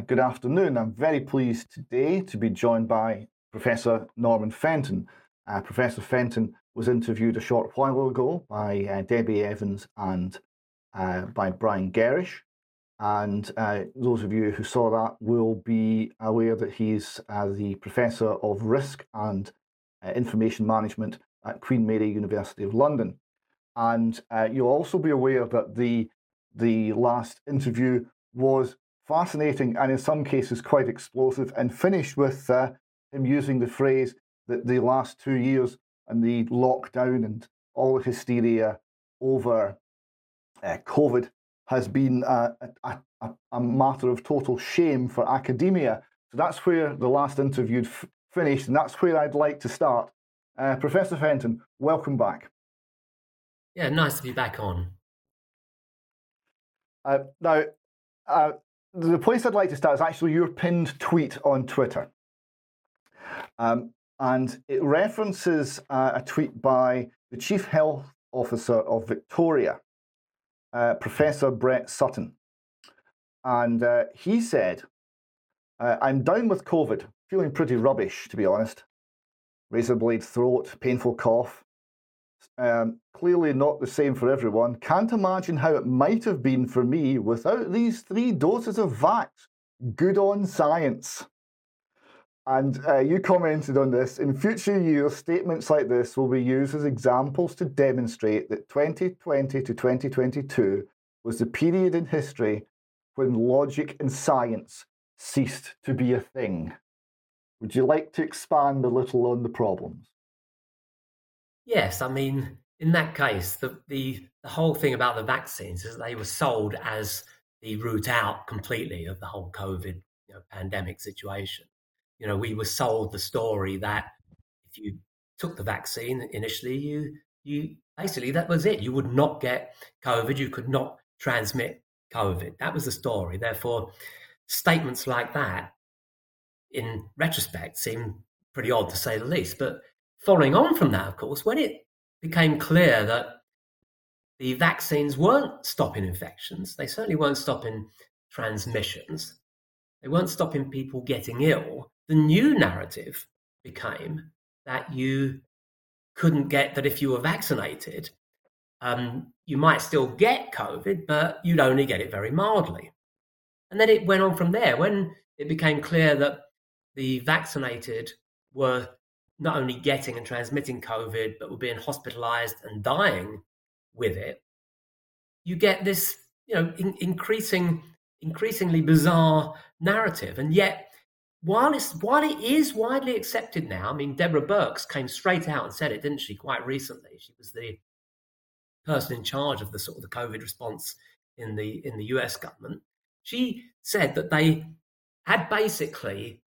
Uh, good afternoon. I'm very pleased today to be joined by Professor Norman Fenton. Uh, Professor Fenton was interviewed a short while ago by uh, Debbie Evans and uh, by Brian Gerrish. And uh, those of you who saw that will be aware that he's uh, the Professor of Risk and Information Management at Queen Mary University of London. And you'll also be aware that the the last interview was fascinating and in some cases quite explosive and finished with uh, him using the phrase that the last two years and the lockdown and all the hysteria over uh, COVID has been a, a, a, a, matter of total shame for academia. So that's where the last interview f- finished, and that's where I'd like to start. Uh, Professor Fenton, welcome back. Yeah, nice to be back on. Uh, now, uh, the place I'd like to start is actually your pinned tweet on Twitter. Um, and it references uh, a tweet by the Chief Health Officer of Victoria, uh, Professor Brett Sutton. And uh, he said, uh, I'm down with COVID, feeling pretty rubbish, to be honest. Razor blade throat, painful cough, um, clearly not the same for everyone. Can't imagine how it might have been for me without these three doses of Vax. Good on science. And uh, you commented on this. In future years, statements like this will be used as examples to demonstrate that 2020 to 2022 was the period in history when logic and science ceased to be a thing. Would you like to expand a little on the problems? Yes, I mean, in that case, the, the, the whole thing about the vaccines is they were sold as the route out completely of the whole COVID you know, pandemic situation. You know, we were sold the story that if you took the vaccine initially, you you basically that was it. You would not get COVID. You could not transmit COVID. That was the story. Therefore, statements like that, in retrospect, seem pretty odd to say the least. But following on from that, of course, when it became clear that the vaccines weren't stopping infections, they certainly weren't stopping transmissions, they weren't stopping people getting ill, the new narrative became that you couldn't get that if you were vaccinated, um, you might still get COVID, but you'd only get it very mildly. And then it went on from there. When it became clear that the vaccinated were not only getting and transmitting COVID, but were being hospitalized and dying with it, you get this, you know, in, increasing, increasingly bizarre narrative. And yet, while it's while it is widely accepted now, I mean, Deborah Birx came straight out and said it, didn't she? Quite recently, she was the person in charge of the sort of the COVID response in the in the US government. She said that they had basically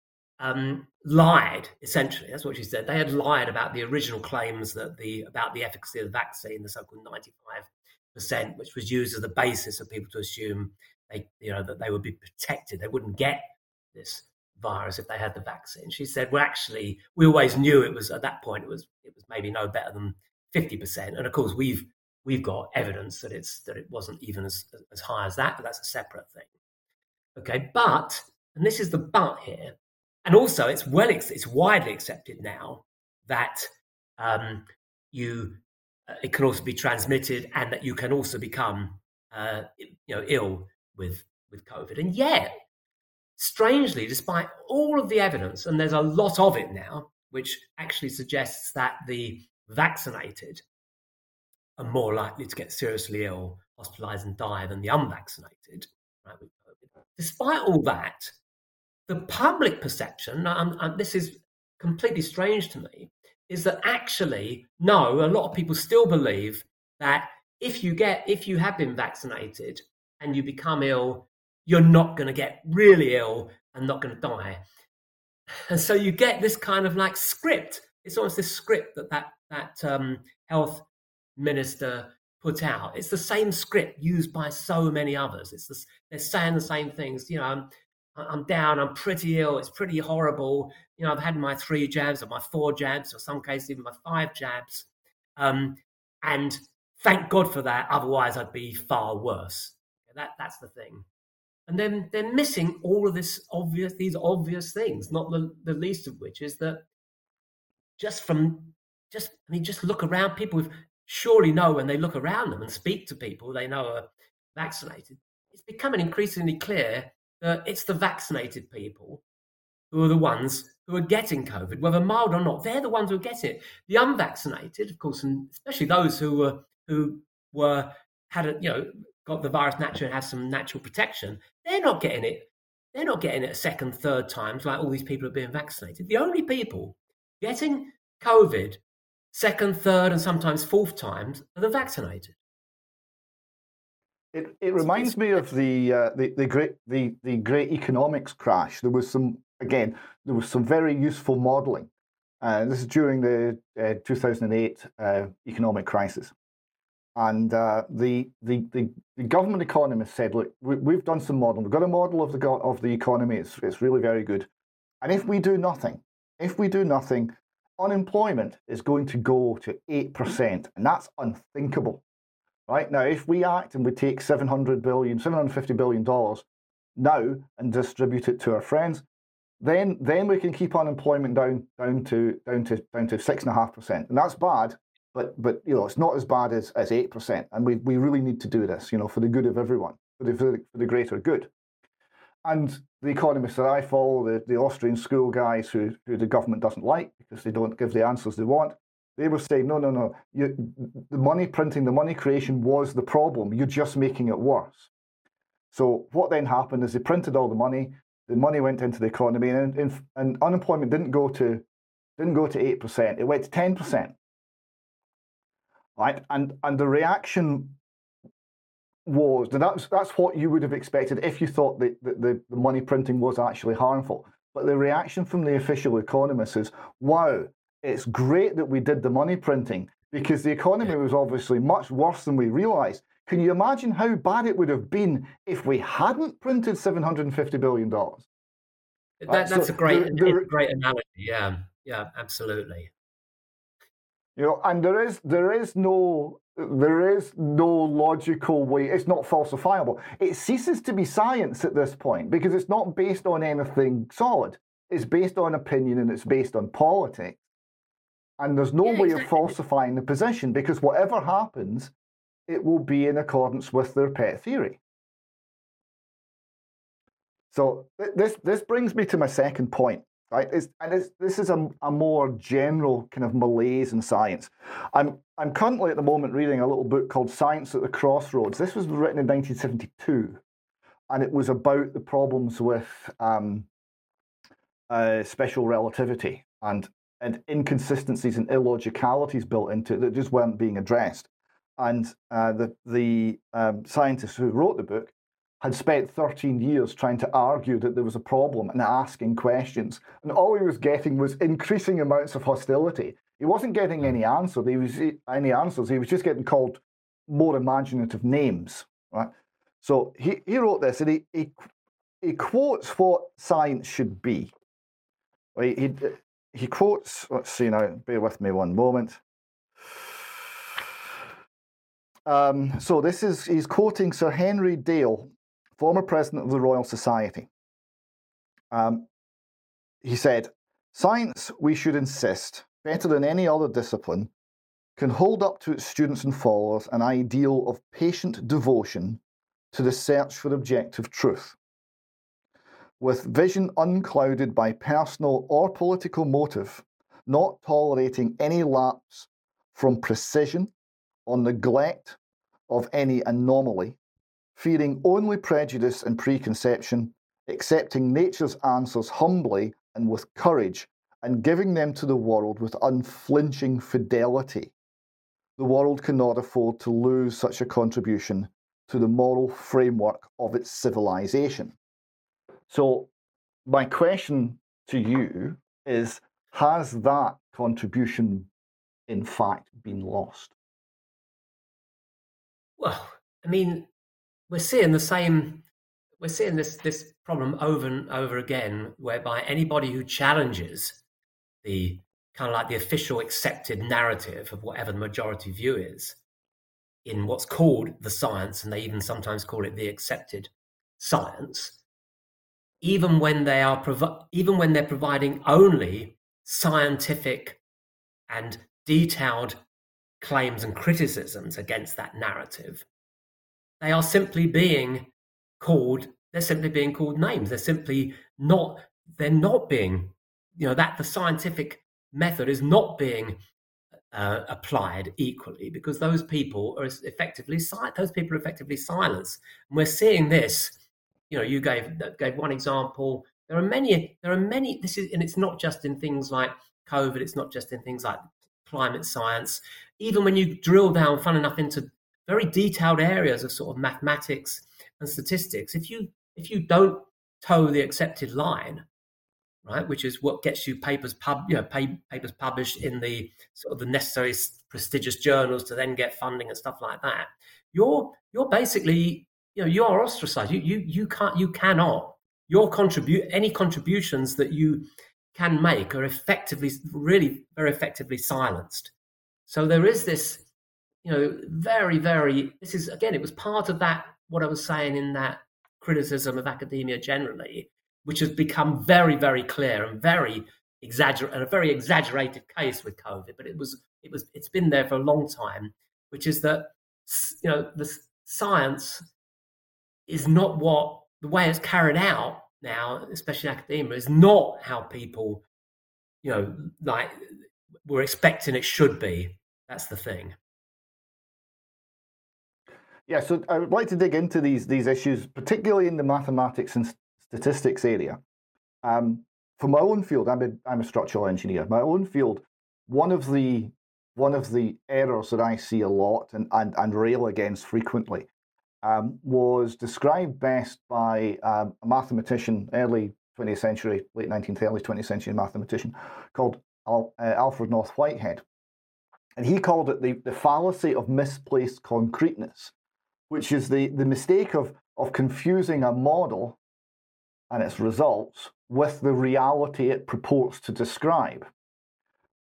um, lied essentially. That's what she said. They had lied about the original claims that the about the efficacy of the vaccine, the so-called ninety-five percent, which was used as the basis of people to assume they, you know, that they would be protected. They wouldn't get this virus if they had the vaccine. She said, "Well, actually, we always knew it was at that point. It was it was maybe no better than fifty percent. And of course, we've we've got evidence that it's that it wasn't even as as high as that. But that's a separate thing. Okay, but and this is the but here and also it's well it's widely accepted now that um, you uh, it can also be transmitted and that you can also become uh, you know ill with with covid. And yet strangely despite all of the evidence and there's a lot of it now which actually suggests that the vaccinated are more likely to get seriously ill hospitalized and die than the unvaccinated right, despite all that the public perception, and, this is completely strange to me, is that actually, no, a lot of people still believe that if you get, if you have been vaccinated and you become ill, you're not going to get really ill and not going to die. And so you get this kind of like script. It's almost this script that that, that um, health minister put out. It's the same script used by so many others. It's the, they're saying the same things. You know, I'm down, I'm pretty ill, it's pretty horrible. You know, I've had my three jabs or my four jabs, or some cases even my five jabs. Um, and thank God for that. Otherwise, I'd be far worse. That that's the thing. And then they're missing all of this obvious, these obvious things, not the, the least of which is that just from just I mean, just look around. People surely know when they look around them and speak to people they know are vaccinated. It's becoming increasingly clear that it's the vaccinated people who are the ones who are getting COVID, whether mild or not. They're the ones who get it. The unvaccinated, of course, and especially those who were who were had a, you know got the virus naturally and have some natural protection, they're not getting it. They're not getting it a second, third times like all these people are being vaccinated. The only people getting COVID second, third, and sometimes fourth times are the vaccinated. It, it reminds me of the, uh, the the great the, the great economics crash. There was some again there was some very useful modelling. Uh, this is during the uh, 2008 uh, economic crisis, and uh, the, the, the the government economist said, "Look, we, have done some modelling. We've got a model of the of the economy. It's it's really very good, and if we do nothing, if we do nothing, unemployment is going to go to 8%, and that's unthinkable. Right now, if we act and we take 700 billion, 750 billion dollars now and distribute it to our friends, then then we can keep unemployment down down to down to down to six and a half percent, and that's bad. But but you know it's not as bad as as eight percent, and we we really need to do this, you know, for the good of everyone, for the for the, for the greater good. And the economists that I follow, the, the Austrian school guys who, who the government doesn't like because they don't give the answers they want, they were saying, no, no, no, you, the money printing, the money creation was the problem. You're just making it worse. So what then happened is they printed all the money, the money went into the economy, and, and, and unemployment didn't go to didn't go to eight percent; it went to ten percent. Right, and and the reaction was that's that's what you would have expected if you thought that the, the money printing was actually harmful. But the reaction from the official economists is, "Wow, it's great that we did the money printing because the economy was obviously much worse than we realized." Can you imagine how bad it would have been if we hadn't printed seven hundred and fifty billion dollars? That, that's so a great, great analogy. Yeah, yeah, absolutely. You know, and there is there is no there is no logical way. It's not falsifiable. It ceases to be science at this point because it's not based on anything solid. It's based on opinion and it's based on politics. And there's no yeah, way exactly. of falsifying the position because whatever happens, it will be in accordance with their pet theory. So this this brings me to my second point right? It's, and it's, this is a, a more general kind of malaise in science. I'm, I'm currently at the moment reading a little book called Science at the Crossroads. This was written in 1972, and it was about the problems with um, uh, special relativity and, and inconsistencies and illogicalities built into it that just weren't being addressed. And uh, the, the um, scientist who wrote the book had spent 13 years trying to argue that there was a problem and asking questions. And all he was getting was increasing amounts of hostility. He wasn't getting any answers. He was any answers. He was just getting called more imaginative names. Right. So he, he wrote this and he, he he quotes what science should be. He, he, he quotes, let's see now, bear with me one moment. Um, so this is, he's quoting Sir Henry Dale, former president of the Royal Society. Um, he said, Science, we should insist, better than any other discipline, can hold up to its students and followers an ideal of patient devotion to the search for objective truth. With vision unclouded by personal or political motive, not tolerating any lapse from precision or neglect of any anomaly, fearing only prejudice and preconception, accepting nature's answers humbly and with courage, and giving them to the world with unflinching fidelity. The world cannot afford to lose such a contribution to the moral framework of its civilization. So, my question to you is Has that contribution, in fact, been lost? Well, I mean, we're seeing the same we're seeing this this problem over and over again whereby anybody who challenges the kind of like the official accepted narrative of whatever the majority view is in what's called the science and they even sometimes call it the accepted science, even when they are provi- even when they're providing only scientific and detailed claims and criticisms against that narrative, they are simply being called they're simply being called names. They're simply not they're not being you know that the scientific method is not being uh, applied equally because those people are effectively those people are effectively silenced and we're seeing this you know you gave gave one example there are many there are many this is and it's not just in things like covid it's not just in things like climate science even when you drill down fun enough into very detailed areas of sort of mathematics and statistics if you if you don't toe the accepted line right? Which is what gets you papers pub, you know, pay, papers published in the sort of the necessary prestigious journals to then get funding and stuff like that. You're you're basically you know you are ostracized. You you you can't you cannot your contribute any contributions that you can make are effectively really very effectively silenced. So there is this you know very very this is again it was part of that what I was saying in that criticism of academia generally which has become very, very clear and very exaggerate, a very exaggerated case with COVID. But it was, it was, it's been there for a long time, which is that you know the science is not what the way it's carried out now, especially in academia, is not how people, you know, like we're expecting it should be. That's the thing. Yeah, so I would like to dig into these these issues, particularly in the mathematics and statistics area. Um, for my own field, I'm a, I'm a structural engineer. My own field, one of the one of the errors that I see a lot and, and, and rail against frequently um, was described best by um, a mathematician, early 20th century, late 19th, early 20th century mathematician called Al, uh, Alfred North Whitehead. And he called it the, the fallacy of misplaced concreteness, which is the, the mistake of, of confusing a model and its results with the reality it purports to describe.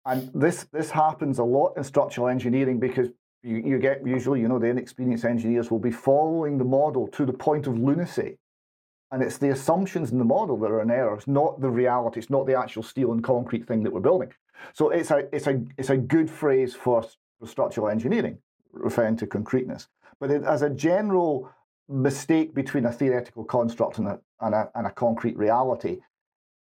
And this, this happens a lot in structural engineering because you, you get usually, you know, the inexperienced engineers will be following the model to the point of lunacy. And it's the assumptions in the model that are in error. It's not the reality. It's not the actual steel and concrete thing that we're building. So it's a, it's a, it's a good phrase for, for structural engineering, referring to concreteness. But it, as a general mistake between a theoretical construct and a, and a, and a concrete reality,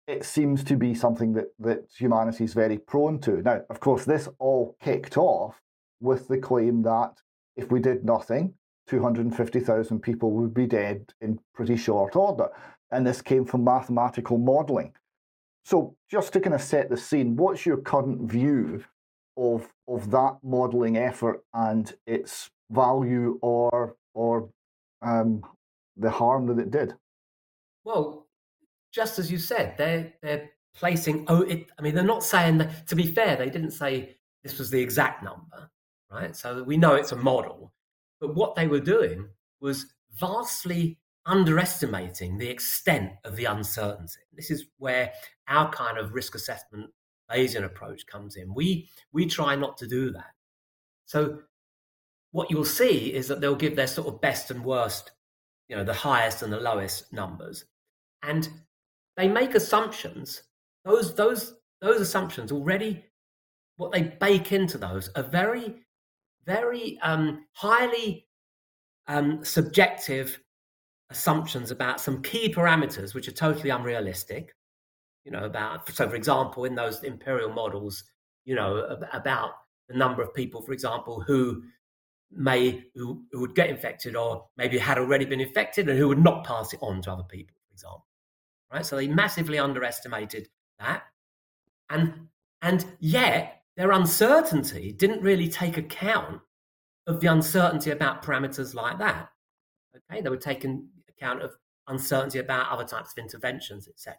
it seems to be something that, that humanity is very prone to. Now, of course, this all kicked off with the claim that if we did nothing, 250,000 people would be dead in pretty short order. And this came from mathematical modeling. So, just to kind of set the scene, what's your current view of, of that modeling effort and its value or, or um, the harm that it did? Well, just as you said, they're they're placing. Oh, it. I mean, they're not saying that. To be fair, they didn't say this was the exact number, right? So we know it's a model. But what they were doing was vastly underestimating the extent of the uncertainty. This is where our kind of risk assessment Bayesian approach comes in. We we try not to do that. So what you'll see is that they'll give their sort of best and worst, you know, the highest and the lowest numbers. And they make assumptions. Those those those assumptions already, what they bake into those are very, very um, highly um, subjective assumptions about some key parameters which are totally unrealistic. You know, about so for example, in those imperial models, you know, about the number of people, for example, who may who, who would get infected or maybe had already been infected and who would not pass it on to other people, for example. Right? So they massively underestimated that. And and yet their uncertainty didn't really take account of the uncertainty about parameters like that. Okay, they were taking account of uncertainty about other types of interventions, etc.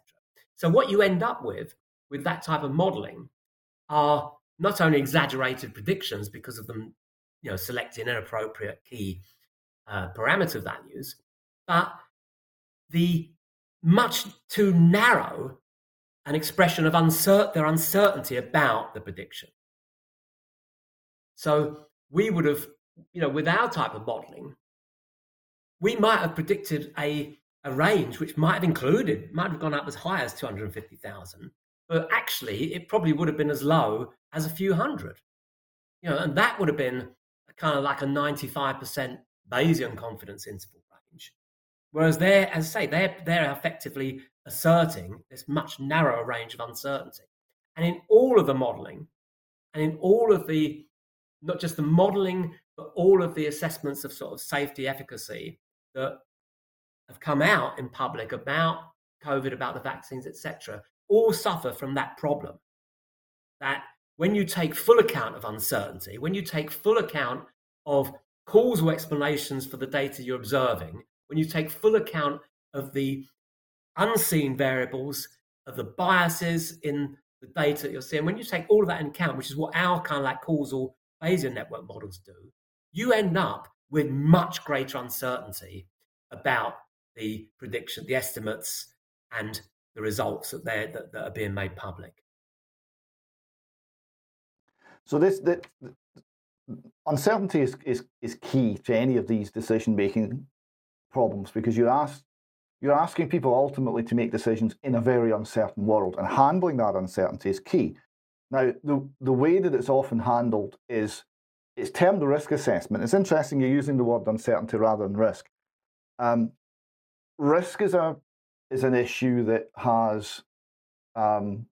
So what you end up with with that type of modeling are not only exaggerated predictions because of them you know, selecting inappropriate key uh, parameter values, but the much too narrow an expression of their uncertainty about the prediction. So we would have, you know, with our type of modeling, we might have predicted a a range which might have included, might have gone up as high as 250,000, but actually it probably would have been as low as a few hundred. You know, and that would have been kind of like a 95% Bayesian confidence interval. Whereas they're, as I say, they're, they're effectively asserting this much narrower range of uncertainty. And in all of the modeling, and in all of the, not just the modeling, but all of the assessments of sort of safety efficacy that have come out in public about COVID, about the vaccines, etc., all suffer from that problem. That when you take full account of uncertainty, when you take full account of causal explanations for the data you're observing, when you take full account of the unseen variables, of the biases in the data that you're seeing, when you take all of that in account, which is what our kind of like causal Bayesian network models do, you end up with much greater uncertainty about the prediction, the estimates, and the results that, they that, that are being made public. So this the, uncertainty is, is, is key to any of these decision making problems because you're you're asking people ultimately to make decisions in a very uncertain world, and handling that uncertainty is key. Now, the, the way that it's often handled is it's termed the risk assessment. It's interesting you're using the word uncertainty rather than risk. Um, risk is a is an issue that has um,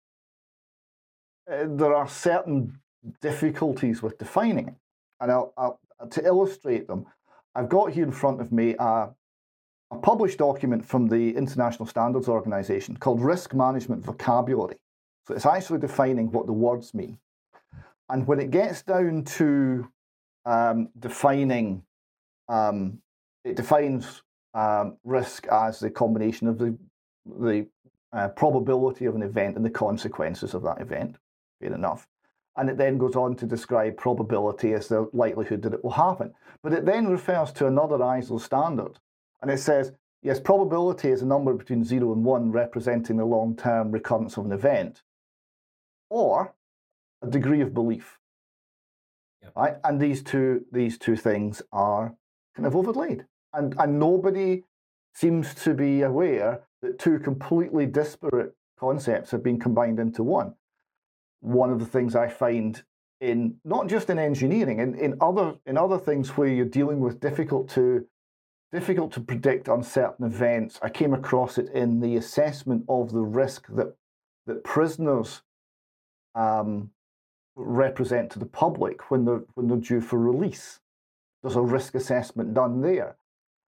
eh, there are certain difficulties with defining it, and I'll, I'll, to illustrate them, I've got here in front of me a, a published document from the International Standards Organization called Risk Management Vocabulary. So it's actually defining what the words mean. And when it gets down to um, defining, um, it defines um, risk as the combination of the the uh, probability of an event and the consequences of that event. Fair enough. And it then goes on to describe probability as the likelihood that it will happen. But it then refers to another ISO standard. And it says, yes, probability is a number between 0 and 1 representing the long term recurrence of an event, or a degree of belief. Yep. Right? And these two, these two things are kind of overlaid and, and nobody seems to be aware that two completely disparate concepts have been combined into one. One of the things I find in not just in engineering, in, in other in other things where you're dealing with difficult to difficult to predict uncertain events, I came across it in the assessment of the risk that that prisoners um, represent to the public when they're when they're due for release. There's a risk assessment done there.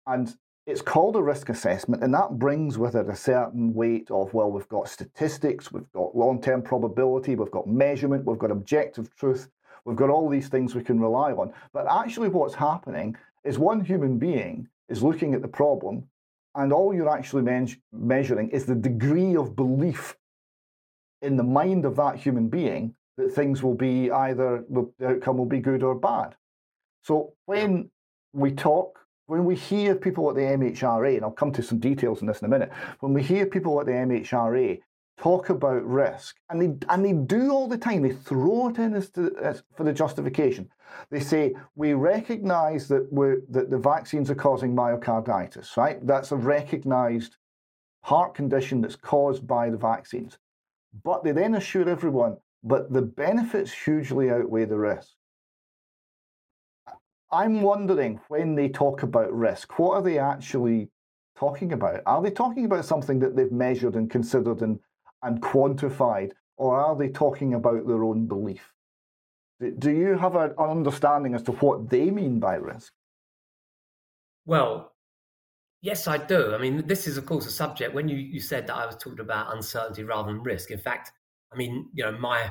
And it's called a risk assessment, and that brings with it a certain weight of, well, we've got statistics, we've got long term probability, we've got measurement, we've got objective truth, we've got all these things we can rely on. But actually, what's happening is one human being is looking at the problem, and all you're actually me- measuring is the degree of belief in the mind of that human being that things will be either the outcome will be good or bad. So when we talk when we hear people at the MHRA, and I'll come to some details in this in a minute, when we hear people at the MHRA talk about risk, and they and they do all the time, they throw it in as, to, as for the justification. They say we recognise that we that the vaccines are causing myocarditis, right? That's a recognised heart condition that's caused by the vaccines. But they then assure everyone, but the benefits hugely outweigh the risk. I'm wondering when they talk about risk, what are they actually talking about? Are they talking about something that they've measured and considered and, and quantified, or are they talking about their own belief? Do you have an understanding as to what they mean by risk? Well, yes, I do. I mean, this is, of course, a subject. When you, you said that I was talking about uncertainty rather than risk, in fact, I mean, you know, my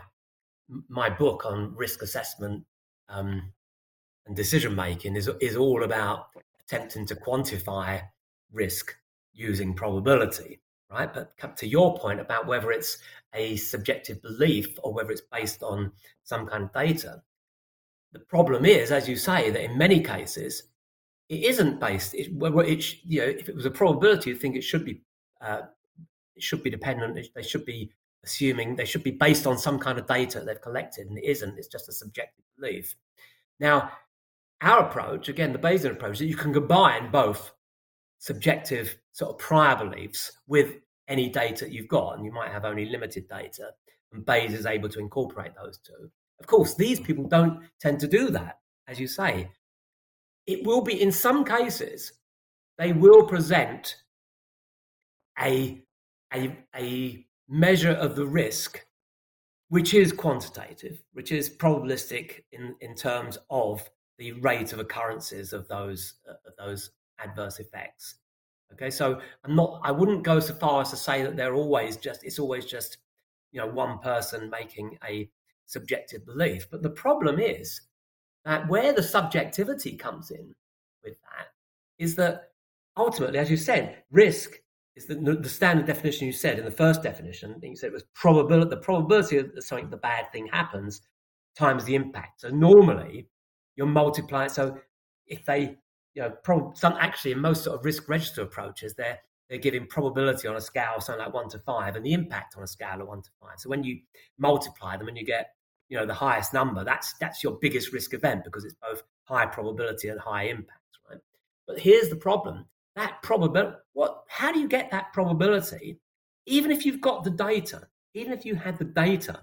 my book on risk assessment um, and decision making is, is all about attempting to quantify risk using probability, right? But to your point about whether it's a subjective belief or whether it's based on some kind of data, the problem is, as you say, that in many cases it isn't based. It, it you know, if it was a probability, you think it should be uh, it should be dependent. They should be assuming they should be based on some kind of data they've collected, and it isn't. It's just a subjective belief. Now, our approach, again, the Bayesian approach, that you can combine both subjective sort of prior beliefs with any data you've got, and you might have only limited data, and Bayes is able to incorporate those two. Of course, these people don't tend to do that, as you say. It will be, in some cases, they will present a, a, a measure of the risk which is quantitative, which is probabilistic in, in terms of the rate of occurrences of those uh, of those adverse effects. Okay, so I'm not. I wouldn't go so far as to say that they're always just. It's always just you know one person making a subjective belief. But the problem is that where the subjectivity comes in with that is that ultimately, as you said, risk is the, the standard definition you said in the first definition. You said it was probability. The probability of something, the bad thing happens, times the impact. So normally, you're multiplying. So if they, you know, prob- some actually in most sort of risk register approaches, they're they're giving probability on a scale of something like one to five, and the impact on a scale of one to five. So when you multiply them and you get, you know, the highest number, that's that's your biggest risk event because it's both high probability and high impact, right? But here's the problem: that probability. What? How do you get that probability? Even if you've got the data, even if you had the data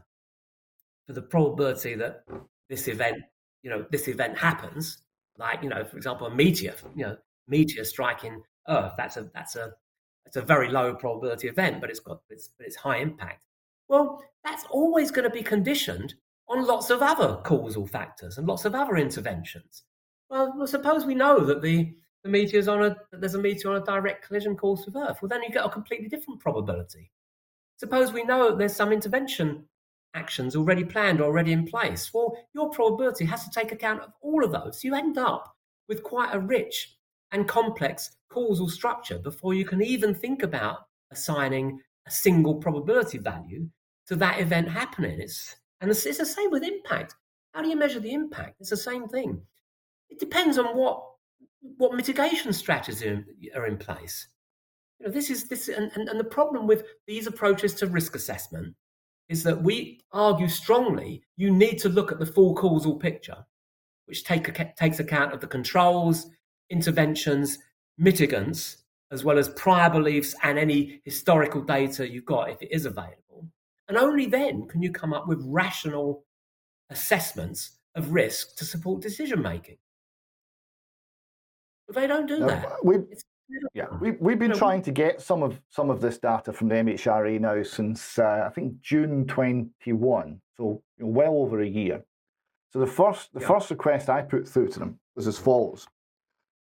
for the probability that this event you know this event happens, like you know, for example, a meteor, you know, meteor striking Earth, that's a that's a it's a very low probability event, but it's got it's but it's high impact. Well, that's always going to be conditioned on lots of other causal factors and lots of other interventions. Well, well suppose we know that the the meteor's on a that there's a meteor on a direct collision course with Earth. Well, then you get a completely different probability. Suppose we know there's some intervention actions already planned, already in place. Well, your probability has to take account of all of those. You end up with quite a rich and complex causal structure before you can even think about assigning a single probability value to that event happening. It's and it's, it's the same with impact. How do you measure the impact? It's the same thing. It depends on what what mitigation strategies are in place. You know, this is this, and, and, and the problem with these approaches to risk assessment is that we argue strongly you need to look at the full causal picture, which take, takes account of the controls, interventions, mitigants, as well as prior beliefs and any historical data you've got if it is available. And only then can you come up with rational assessments of risk to support decision making. But they don't do no, that. We, yeah, we, we've been trying to get some of some of this data from the MHRA now since uh, I think June 21, so you know, well over a year. So the first the yeah. first request I put through to them was as follows: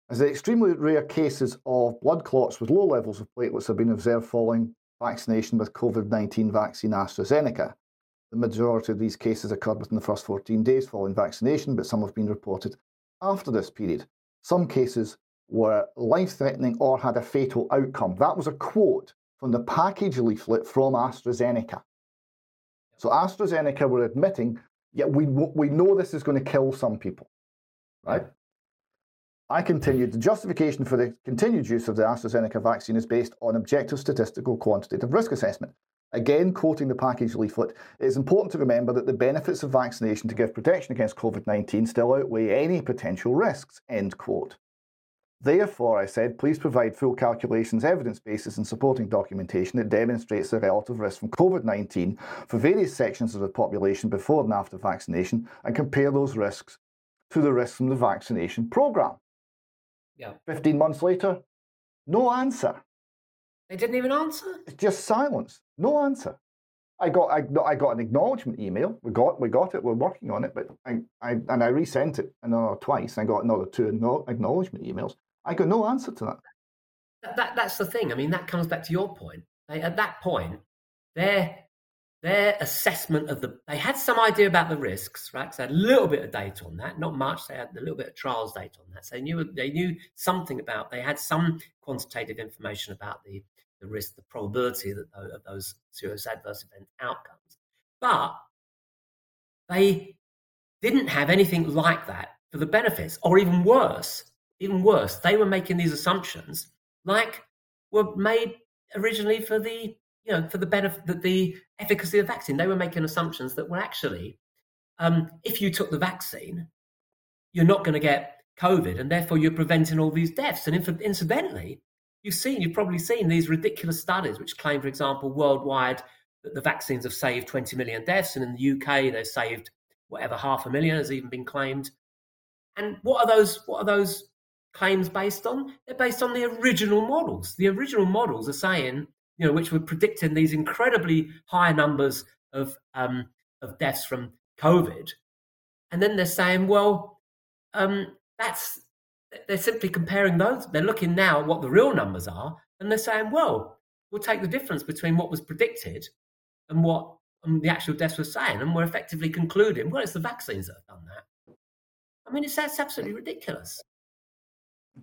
As the extremely rare cases of blood clots with low levels of platelets have been observed following vaccination with COVID-19 vaccine AstraZeneca. The majority of these cases occurred within the first 14 days following vaccination, but some have been reported after this period. Some cases were life threatening or had a fatal outcome. That was a quote from the package leaflet from AstraZeneca. So AstraZeneca were admitting, yeah, we, we know this is going to kill some people, right? I continued, the justification for the continued use of the AstraZeneca vaccine is based on objective statistical quantitative risk assessment. Again, quoting the package leaflet, it is important to remember that the benefits of vaccination to give protection against COVID 19 still outweigh any potential risks. End quote. Therefore, I said, please provide full calculations, evidence bases, and supporting documentation that demonstrates the relative risk from COVID 19 for various sections of the population before and after vaccination and compare those risks to the risks from the vaccination program. Yeah. 15 months later, no answer. They didn't even answer? It's just silence. No answer. I got I, I got an acknowledgement email. We got we got it. We're working on it, but I, I and I resent it another twice. I got another two acknowledgement emails. I got no answer to that. that. That, that's the thing. I mean, that comes back to your point. At that point, their their assessment of the they had some idea about the risks, right? So they had a little bit of data on that, not much. They had a little bit of trials data on that. So they knew they knew something about. They had some quantitative information about the the risk, the probability that of those serious adverse event outcomes, but they didn't have anything like that for the benefits, or even worse, even worse, they were making these assumptions like were made originally for the you know for the benefit the, the efficacy of the vaccine. They were making assumptions that were actually, um, if you took the vaccine, you're not going to get COVID, and therefore you're preventing all these deaths. And incidentally, you've seen, you've probably seen these ridiculous studies which claim, for example, worldwide that the vaccines have saved 20 million deaths, and in the UK they've saved whatever half a million has even been claimed. And what are those? What are those claims based on? They're based on the original models. The original models are saying, you know, which were predicting these incredibly high numbers of um, of deaths from COVID, and then they're saying, well, um, that's they're simply comparing those. They're looking now at what the real numbers are, and they're saying, well, we'll take the difference between what was predicted and what the actual deaths were saying, and we're effectively concluding, well, it's the vaccines that have done that. I mean, it's that's absolutely ridiculous.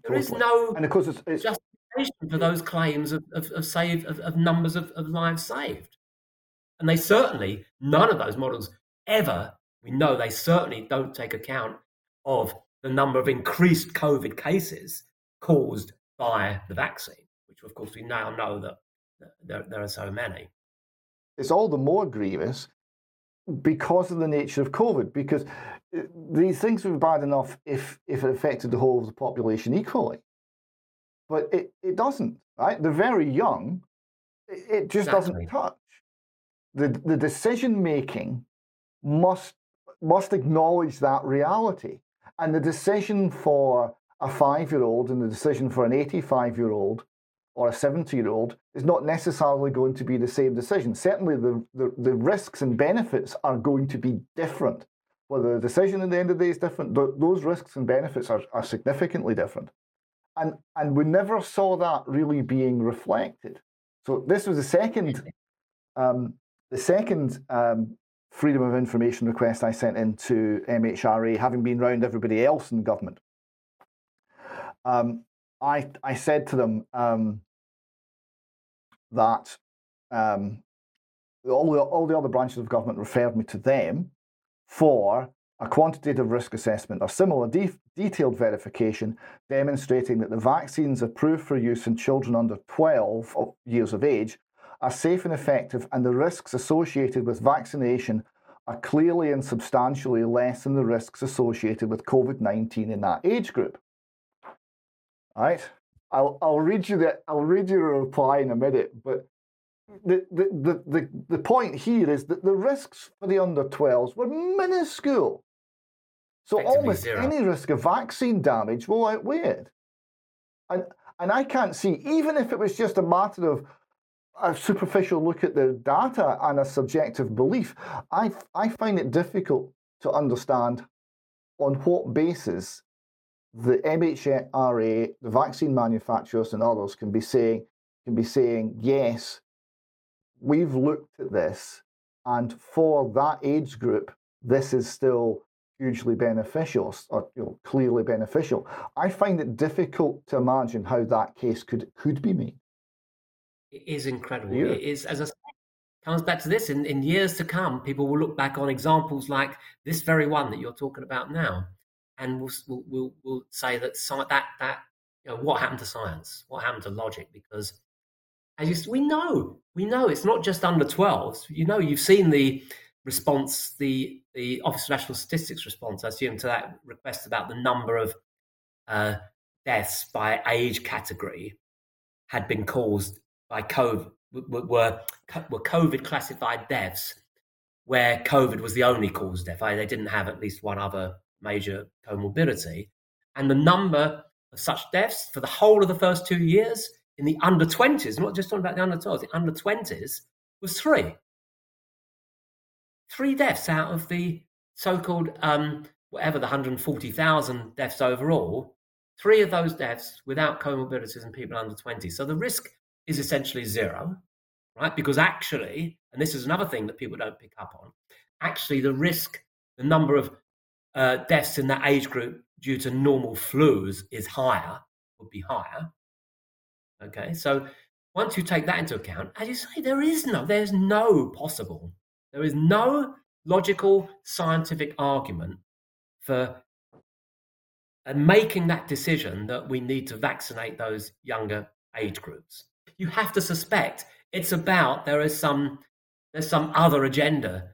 There is no and of course it's, it's... justification for those claims of, of, of save of, of numbers of, of lives saved, and they certainly none of those models ever. We know they certainly don't take account of the number of increased COVID cases caused by the vaccine, which of course we now know that there, there are so many. It's all the more grievous because of the nature of COVID, because uh, these things would be bad enough if, if it affected the whole of the population equally. But it, it doesn't, right? They're very young. It, just exactly. doesn't touch. The, the decision making must, must acknowledge that reality. And the decision for a five year old and the decision for an 85 year old or a 70 year old is not necessarily going to be the same decision. Certainly, the, the, the, risks and benefits are going to be different. Whether the decision at the end of the day is different, th- those risks and benefits are, are significantly different. And, and we never saw that really being reflected. So this was the second, um, the second um, freedom of information request I sent into MHRA, having been round everybody else in government. Um, I, I said to them um, that um, all, the, all the other branches of government referred me to them for a quantitative risk assessment or similar de- detailed verification demonstrating that the vaccines approved for use in children under 12 years of age are safe and effective, and the risks associated with vaccination are clearly and substantially less than the risks associated with COVID 19 in that age group. All right. I'll, I'll read you the I'll read you a reply in a minute, but the, the, the, the, the point here is that the risks for the under 12s were minuscule. So almost zero. any risk of vaccine damage will outweigh it. And and I can't see, even if it was just a matter of a superficial look at the data and a subjective belief, I, I find it difficult to understand on what basis the MHRA, the vaccine manufacturers, and others can be saying can be saying yes, we've looked at this, and for that age group, this is still hugely beneficial or you know, clearly beneficial. I find it difficult to imagine how that case could could be made. It is incredible. Yeah. It is, as I say, comes back to this. In, in years to come, people will look back on examples like this very one that you're talking about now, and we'll we'll, we'll, say that that that you know what happened to science, what happened to logic, because as you we know, we know it's not just under 12s. You know, you've seen the response, the the Office of National Statistics response, I assume, to that request about the number of uh, deaths by age category had been caused by COVID were, were COVID classified deaths where COVID was the only cause of death. They didn't have at least one other major comorbidity. And the number of such deaths for the whole of the first two years in the under 20s, not just talking about the under 12s, the under 20s was three. Three deaths out of the so called, um, whatever, the 140,000 deaths overall, three of those deaths without comorbidities in people under 20. So the risk is essentially zero, right? Because actually, and this is another thing that people don't pick up on, actually, the risk, the number of uh, deaths in that age group due to normal flus is higher, would be higher. Okay, so once you take that into account, as you say, there is no, there's no possible, there is no logical scientific argument for uh, making that decision that we need to vaccinate those younger age groups you have to suspect it's about there is some there's some other agenda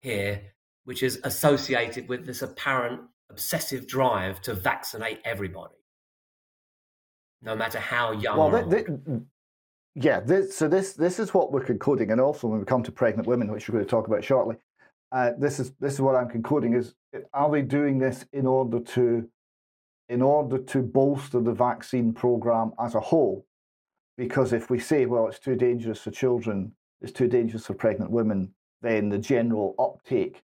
here which is associated with this apparent obsessive drive to vaccinate everybody. no matter how young. Well, yeah. This, so this this is what we're concluding, and also when we come to pregnant women, which we're going to talk about shortly, uh, this is this is what I'm concluding: is are they doing this in order to in order to bolster the vaccine program as a whole? Because if we say, well, it's too dangerous for children, it's too dangerous for pregnant women, then the general uptake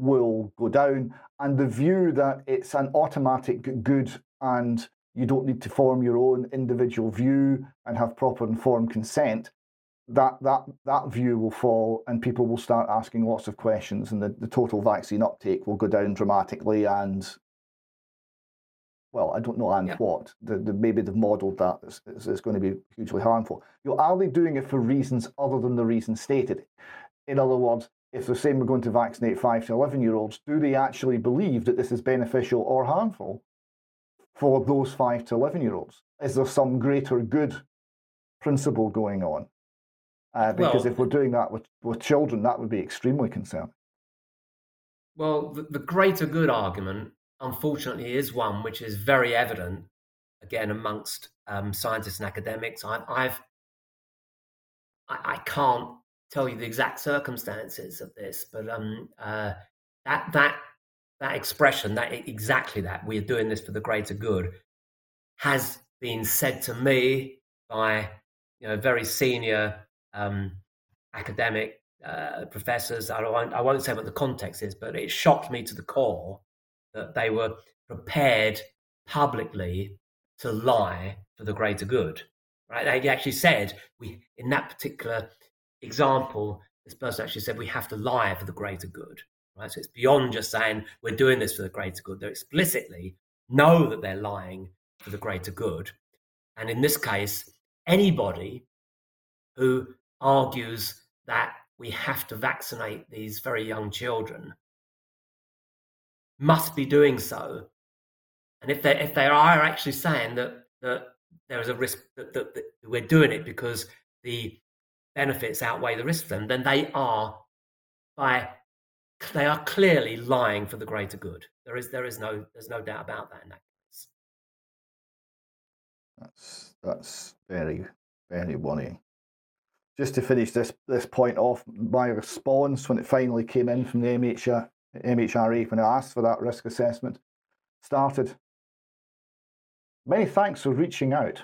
will go down. And the view that it's an automatic good and you don't need to form your own individual view and have proper informed consent, that that that view will fall and people will start asking lots of questions and the, the total vaccine uptake will go down dramatically and well, I don't know and what. The, the, maybe they've modelled that is, is going to be hugely harmful. You know, are they doing it for reasons other than the reason stated? In other words, if they're saying we're going to vaccinate five to eleven year olds, do they actually believe that this is beneficial or harmful for those five to eleven year olds? Is there some greater good principle going on? Uh, because well, if we're doing that with, with children, that would be extremely concerning. Well, the, the greater good argument, unfortunately, is one which is very evident, again, amongst um, scientists and academics. I, I've, I, I can't tell you the exact circumstances of this, but um, uh, that that that expression, that exactly that we are doing this for the greater good, has been said to me by you know very senior um, academic uh, professors. I won't, I won't say what the context is, but it shocked me to the core that they were prepared publicly to lie for the greater good. Right? They actually said we in that particular example, this person actually said we have to lie for the greater good. Right? So it's beyond just saying we're doing this for the greater good. They explicitly know that they're lying for the greater good. And in this case, anybody who argues that we have to vaccinate these very young children must be doing so. And if they if they are actually saying that that there is a risk that, that, that we're doing it because the benefits outweigh the risk for them, then they are by they are clearly lying for the greater good. There is there is no there's no doubt about that in that case. That's that's very very worrying. Just to finish this this point off, my response when it finally came in from the MHR, MHRA when I asked for that risk assessment started. Many thanks for reaching out.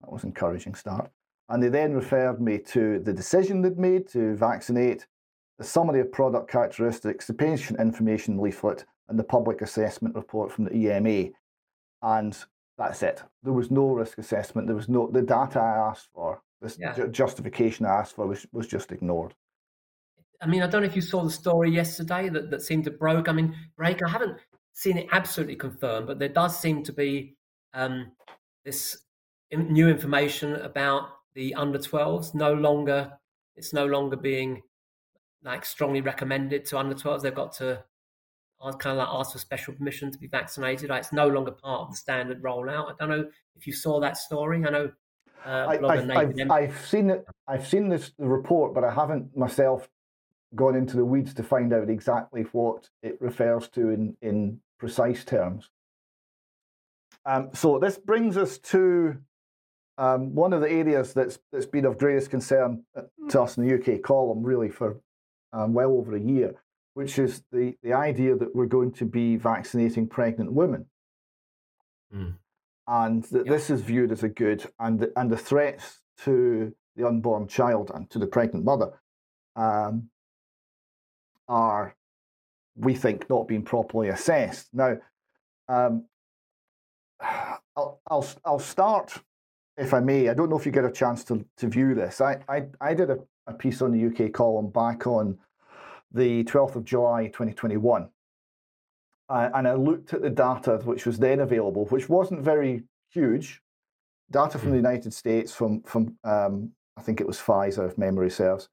That was encouraging start. And they then referred me to the decision they'd made to vaccinate, the summary of product characteristics, the patient information leaflet, and the public assessment report from the EMA. And that's it. There was no risk assessment. There was no the data I asked for, this yeah. ju- justification I asked for was, was just ignored. I mean, I don't know if you saw the story yesterday that, that seemed to broke. I mean, break. I haven't seen it absolutely confirmed, but there does seem to be um, this new information about the under 12s no longer it's no longer being like strongly recommended to under 12s they've got to kind of like ask for special permission to be vaccinated it's no longer part of the standard rollout. I don't know if you saw that story. I know uh, I, have I've seen it i've seen this report but i haven't myself gone into the weeds to find out exactly what it refers to in in precise terms. Um, so this brings us to um, one of the areas that's that's been of greatest concern uh, to us in the UK column really for um, well over a year, which is the, the idea that we're going to be vaccinating pregnant women. Mm. And that this is viewed as a good, and the, and the threats to the unborn child and to the pregnant mother um, are, we think, not being properly assessed. Now, um, I'll, I'll, I'll start if I may, I don't know if you get a chance to, to view this. I, I, I did a, a piece on the UK column back on the 12th of July 2021. Uh, and I looked at the data which was then available, which wasn't very huge. Data from the hmm. United States, from, from um, I think it was Pfizer, if memory serves,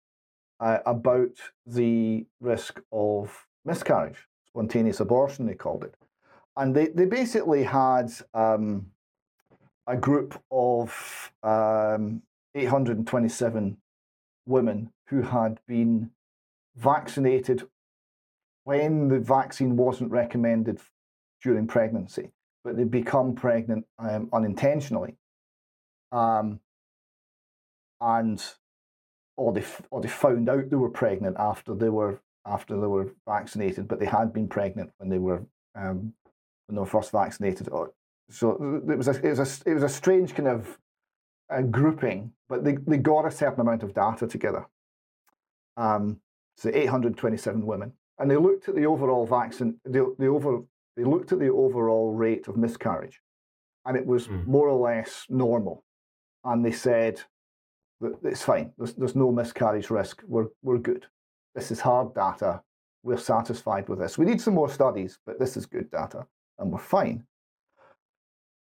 uh, about the risk of miscarriage, spontaneous abortion, they called it. And they, they basically had um, a group of um, 827 women who had been vaccinated when the vaccine wasn't recommended during pregnancy. but they'd become pregnant um, unintentionally. Um, and or they or they found out they were pregnant after they were after they were vaccinated, but they had been pregnant when they were um, when they were first vaccinated. So it was a it was a it was a strange kind of uh, grouping, but they, they got a certain amount of data together. Um, so 827 women, and they looked at the overall vaccine. The, the over they looked at the overall rate of miscarriage, and it was mm. more or less normal. And they said that it's fine. There's, there's no miscarriage risk. We're we're good. This is hard data. We're satisfied with this. We need some more studies, but this is good data, and we're fine.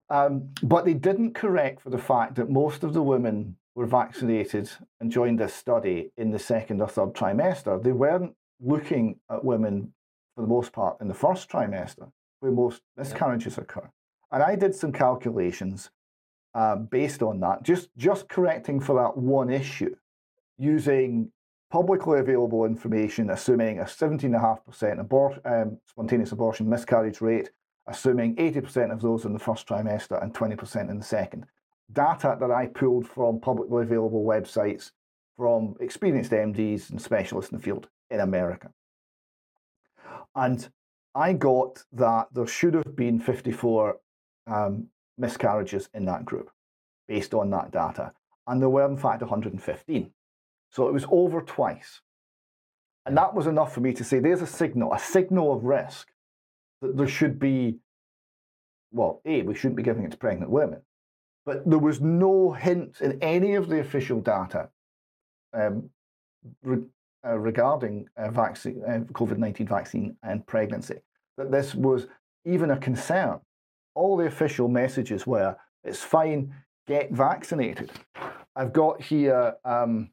Um, but they didn't correct for the fact that most of the women were vaccinated and joined this study in the second or third trimester. They weren't looking at women, for the most part, in the first trimester, where most miscarriages occur. And I did some calculations uh, based on that, just, just correcting for that one issue using publicly available information, assuming a 17.5% abort- um, spontaneous abortion miscarriage rate assuming 80% of those in the first trimester and 20% in the second. Data that I pulled from publicly available websites from experienced MDs and specialists in the field in America. And I got that there should have been 54 um, miscarriages in that group based on that data. And there were, in fact, 115. So it was over twice. And that was enough for me to say there's a signal, a signal of risk that there should be, well, A, we shouldn't be giving it to pregnant women. But there was no hint in any of the official data um, re- uh, regarding uh, vaccine, uh, COVID 19 vaccine and pregnancy that this was even a concern. All the official messages were it's fine, get vaccinated. I've got here um,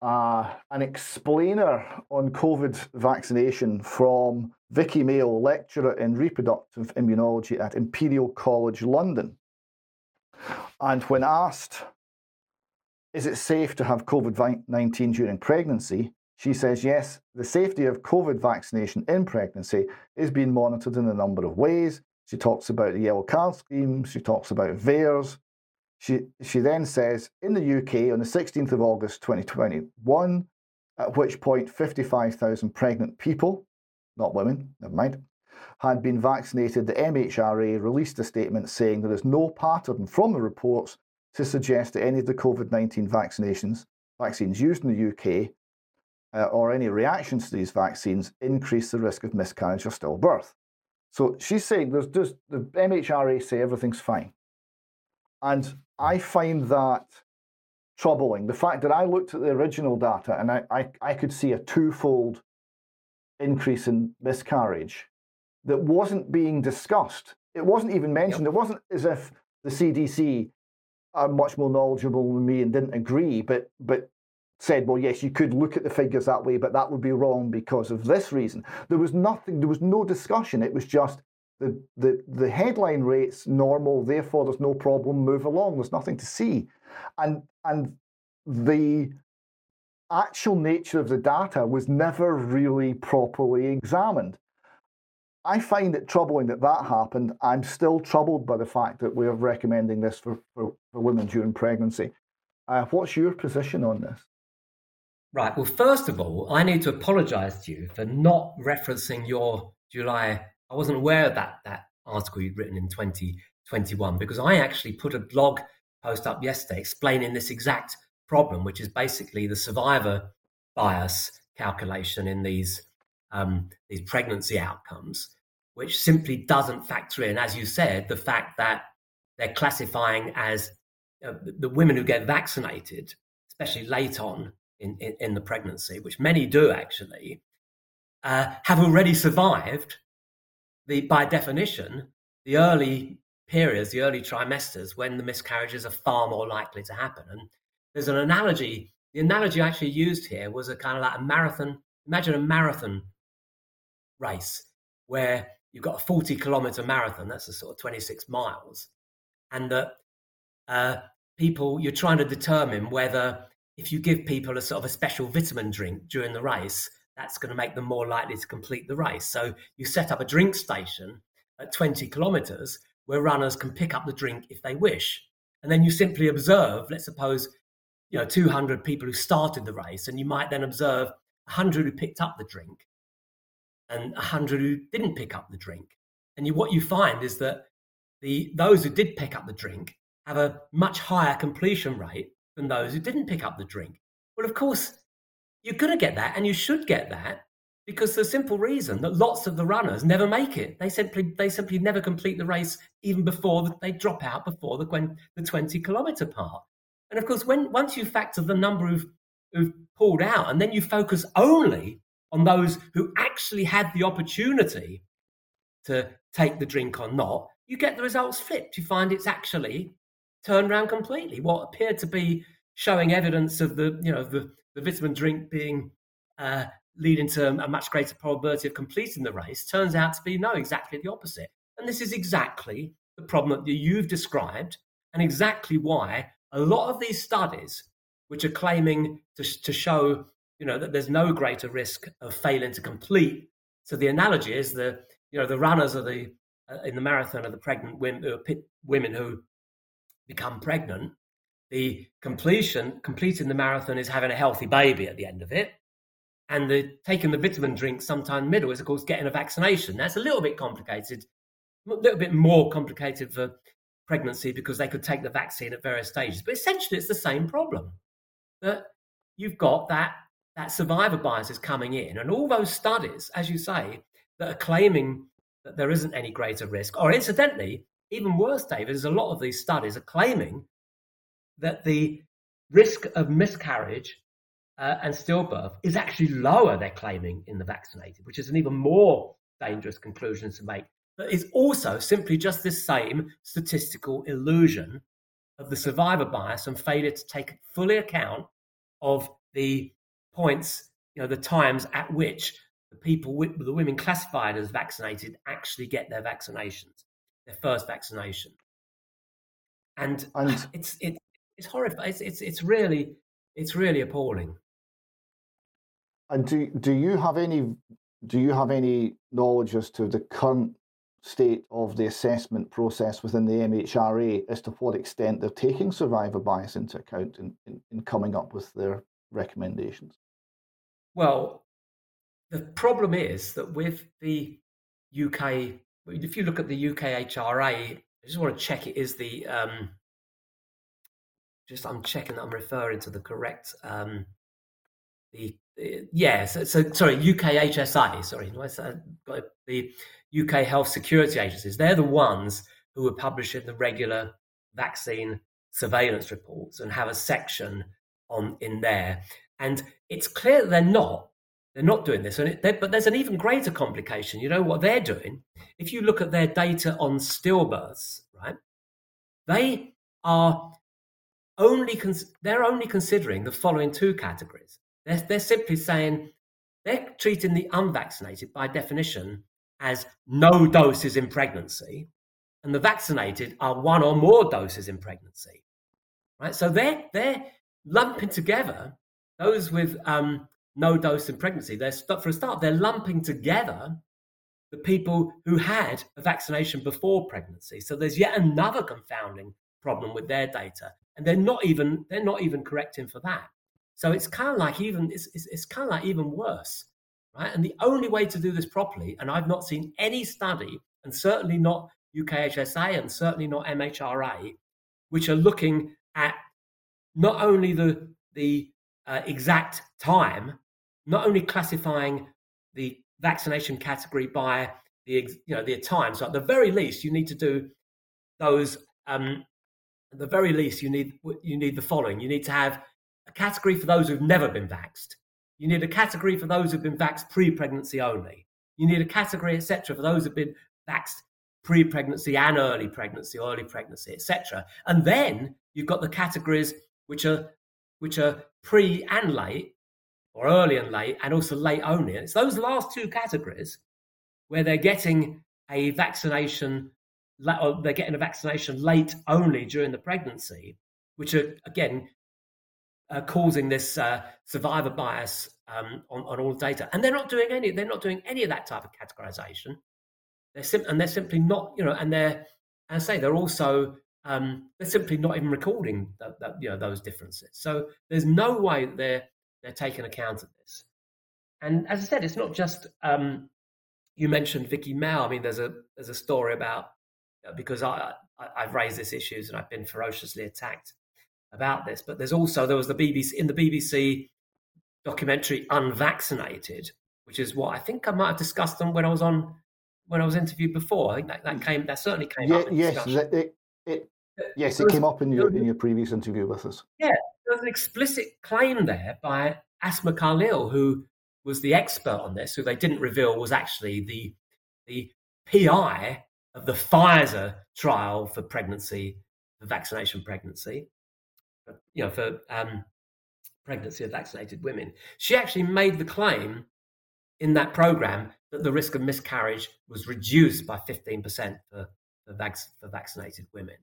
uh, an explainer on COVID vaccination from Viki Male, lecturer in reproductive immunology at Imperial College London. And when asked, is it safe to have COVID 19 during pregnancy? She says, yes, the safety of COVID vaccination in pregnancy is being monitored in a number of ways. She talks about the yellow card scheme, she talks about VAERS, she, she then says, in the UK on the 16th of August 2021, at which point 55,000 pregnant people, not women, never mind, had been vaccinated, the MHRA released a statement saying there is no pattern from the reports to suggest that any of the COVID 19 vaccinations, vaccines used in the UK, uh, or any reactions to these vaccines increase the risk of miscarriage or stillbirth. So she's saying there's just the MHRA say everything's fine. And I find that troubling. The fact that I looked at the original data and I, I, I could see a twofold increase in miscarriage that wasn't being discussed. It wasn't even mentioned. Yep. It wasn't as if the CDC are much more knowledgeable than me and didn't agree, but but said, well, yes, you could look at the figures that way, but that would be wrong because of this reason. There was nothing, there was no discussion. It was just the, the, the headline rate's normal, therefore there's no problem, move along, there's nothing to see. And, and the actual nature of the data was never really properly examined. I find it troubling that that happened. I'm still troubled by the fact that we're recommending this for, for, for women during pregnancy. Uh, what's your position on this? Right. Well, first of all, I need to apologize to you for not referencing your July I wasn't aware of that that article you'd written in 2021 because I actually put a blog post up yesterday explaining this exact problem, which is basically the survivor bias calculation in these um, these pregnancy outcomes, which simply doesn't factor in, as you said, the fact that they're classifying as uh, the women who get vaccinated, especially late on in, in, in the pregnancy, which many do actually, uh, have already survived the by definition, the early periods, the early trimesters, when the miscarriages are far more likely to happen. And there's an analogy. The analogy I actually used here was a kind of like a marathon. Imagine a marathon race where you've got a 40 kilometer marathon, that's a sort of 26 miles, and that uh, people, you're trying to determine whether if you give people a sort of a special vitamin drink during the race, that's going to make them more likely to complete the race. So you set up a drink station at 20 kilometers where runners can pick up the drink if they wish. And then you simply observe, let's suppose, you know, 200 people who started the race, and you might then observe 100 who picked up the drink and 100 who didn't pick up the drink. And you, what you find is that the those who did pick up the drink have a much higher completion rate than those who didn't pick up the drink. Well, of course, you're going to get that, and you should get that because the simple reason that lots of the runners never make it. They simply they simply never complete the race even before the, they drop out before the the 20 kilometer part. And of course, when once you factor the number of who've pulled out, and then you focus only on those who actually had the opportunity to take the drink or not, you get the results flipped. You find it's actually turned around completely. What appeared to be showing evidence of the you know the, the vitamin drink being uh, leading to a much greater probability of completing the race turns out to be no, exactly the opposite. And this is exactly the problem that you've described, and exactly why a lot of these studies, which are claiming to, to show you know that there's no greater risk of failing to complete. So the analogy is the you know the runners of the uh, in the marathon are the pregnant women, uh, women who become pregnant. The completion completing the marathon is having a healthy baby at the end of it and the taking the vitamin drink sometime middle is of course getting a vaccination that's a little bit complicated a little bit more complicated for pregnancy because they could take the vaccine at various stages but essentially it's the same problem that you've got that that survivor bias is coming in and all those studies as you say that are claiming that there isn't any greater risk or incidentally even worse david is a lot of these studies are claiming that the risk of miscarriage uh, and stillbirth is actually lower, they're claiming, in the vaccinated, which is an even more dangerous conclusion to make. But it's also simply just this same statistical illusion of the survivor bias and failure to take fully account of the points, you know, the times at which the people, the women classified as vaccinated, actually get their vaccinations, their first vaccination. And, and it's it's it's horrifying. It's, it's it's really it's really appalling. And do do you have any do you have any knowledge as to the current state of the assessment process within the MHRA as to what extent they're taking survivor bias into account in, in, in coming up with their recommendations? Well, the problem is that with the UK, if you look at the UK HRA, I just want to check it is the um, just I'm checking that I'm referring to the correct um, the yeah, so, so, sorry, UK HSA, sorry, the UK Health Security Agencies, they're the ones who are publishing the regular vaccine surveillance reports and have a section on in there. And it's clear they're not. They're not doing this, and it, but there's an even greater complication. You know what they're doing? If you look at their data on stillbirths, right? They are only cons- they're only considering the following two categories. They're, they're simply saying they're treating the unvaccinated by definition as no doses in pregnancy, and the vaccinated are one or more doses in pregnancy. Right? So they're they're lumping together those with um, no dose in pregnancy. They're for a start, they're lumping together the people who had a vaccination before pregnancy. So there's yet another confounding problem with their data, and they're not even they're not even correcting for that. So it's kind of like even it's, it's, it's kind of like even worse, right? And the only way to do this properly, and I've not seen any study, and certainly not UKHSA and certainly not MHRA, which are looking at not only the the uh, exact time, not only classifying the vaccination category by the you know the time. So at the very least, you need to do those. Um, at the very least, you need you need the following. You need to have a category for those who've never been vaxed. You need a category for those who've been vaxed pre-pregnancy only. You need a category, etc., for those who've been vaxed pre-pregnancy and early pregnancy, early pregnancy, etc. And then you've got the categories which are which are pre and late, or early and late, and also late only. And it's those last two categories where they're getting a vaccination, or they're getting a vaccination late only during the pregnancy, which are again uh, causing this uh, survivor bias um, on, on all data. And they're not doing any. They're not doing any of that type of categorization. they're sim- and they're simply not, you know, and they're, as I say, they're also um, they're simply not even recording that, that, you know those differences. So there's no way that they're they're taking account of this. And as I said, it's not just um, you mentioned Viki Male. I mean, there's a there's a story about because I, I have raised these issues and I've been ferociously attacked about this. But there's also there was the BBC in the BBC documentary Unvaccinated, which is what I think I might have discussed them when I was on when I was interviewed before. I think that, that mm. came that certainly came yeah, up. yes, it, it, yes, it came up in your in your previous interview with us. Yeah, there was an explicit claim there by Asma Khalil, who was the expert on this, who they didn't reveal was actually the the PI of the Pfizer trial for pregnancy, for vaccination pregnancy, you know, for um, pregnancy of vaccinated women. She actually made the claim in that program that the risk of miscarriage was reduced by 15% for, for, vac- for vaccinated women.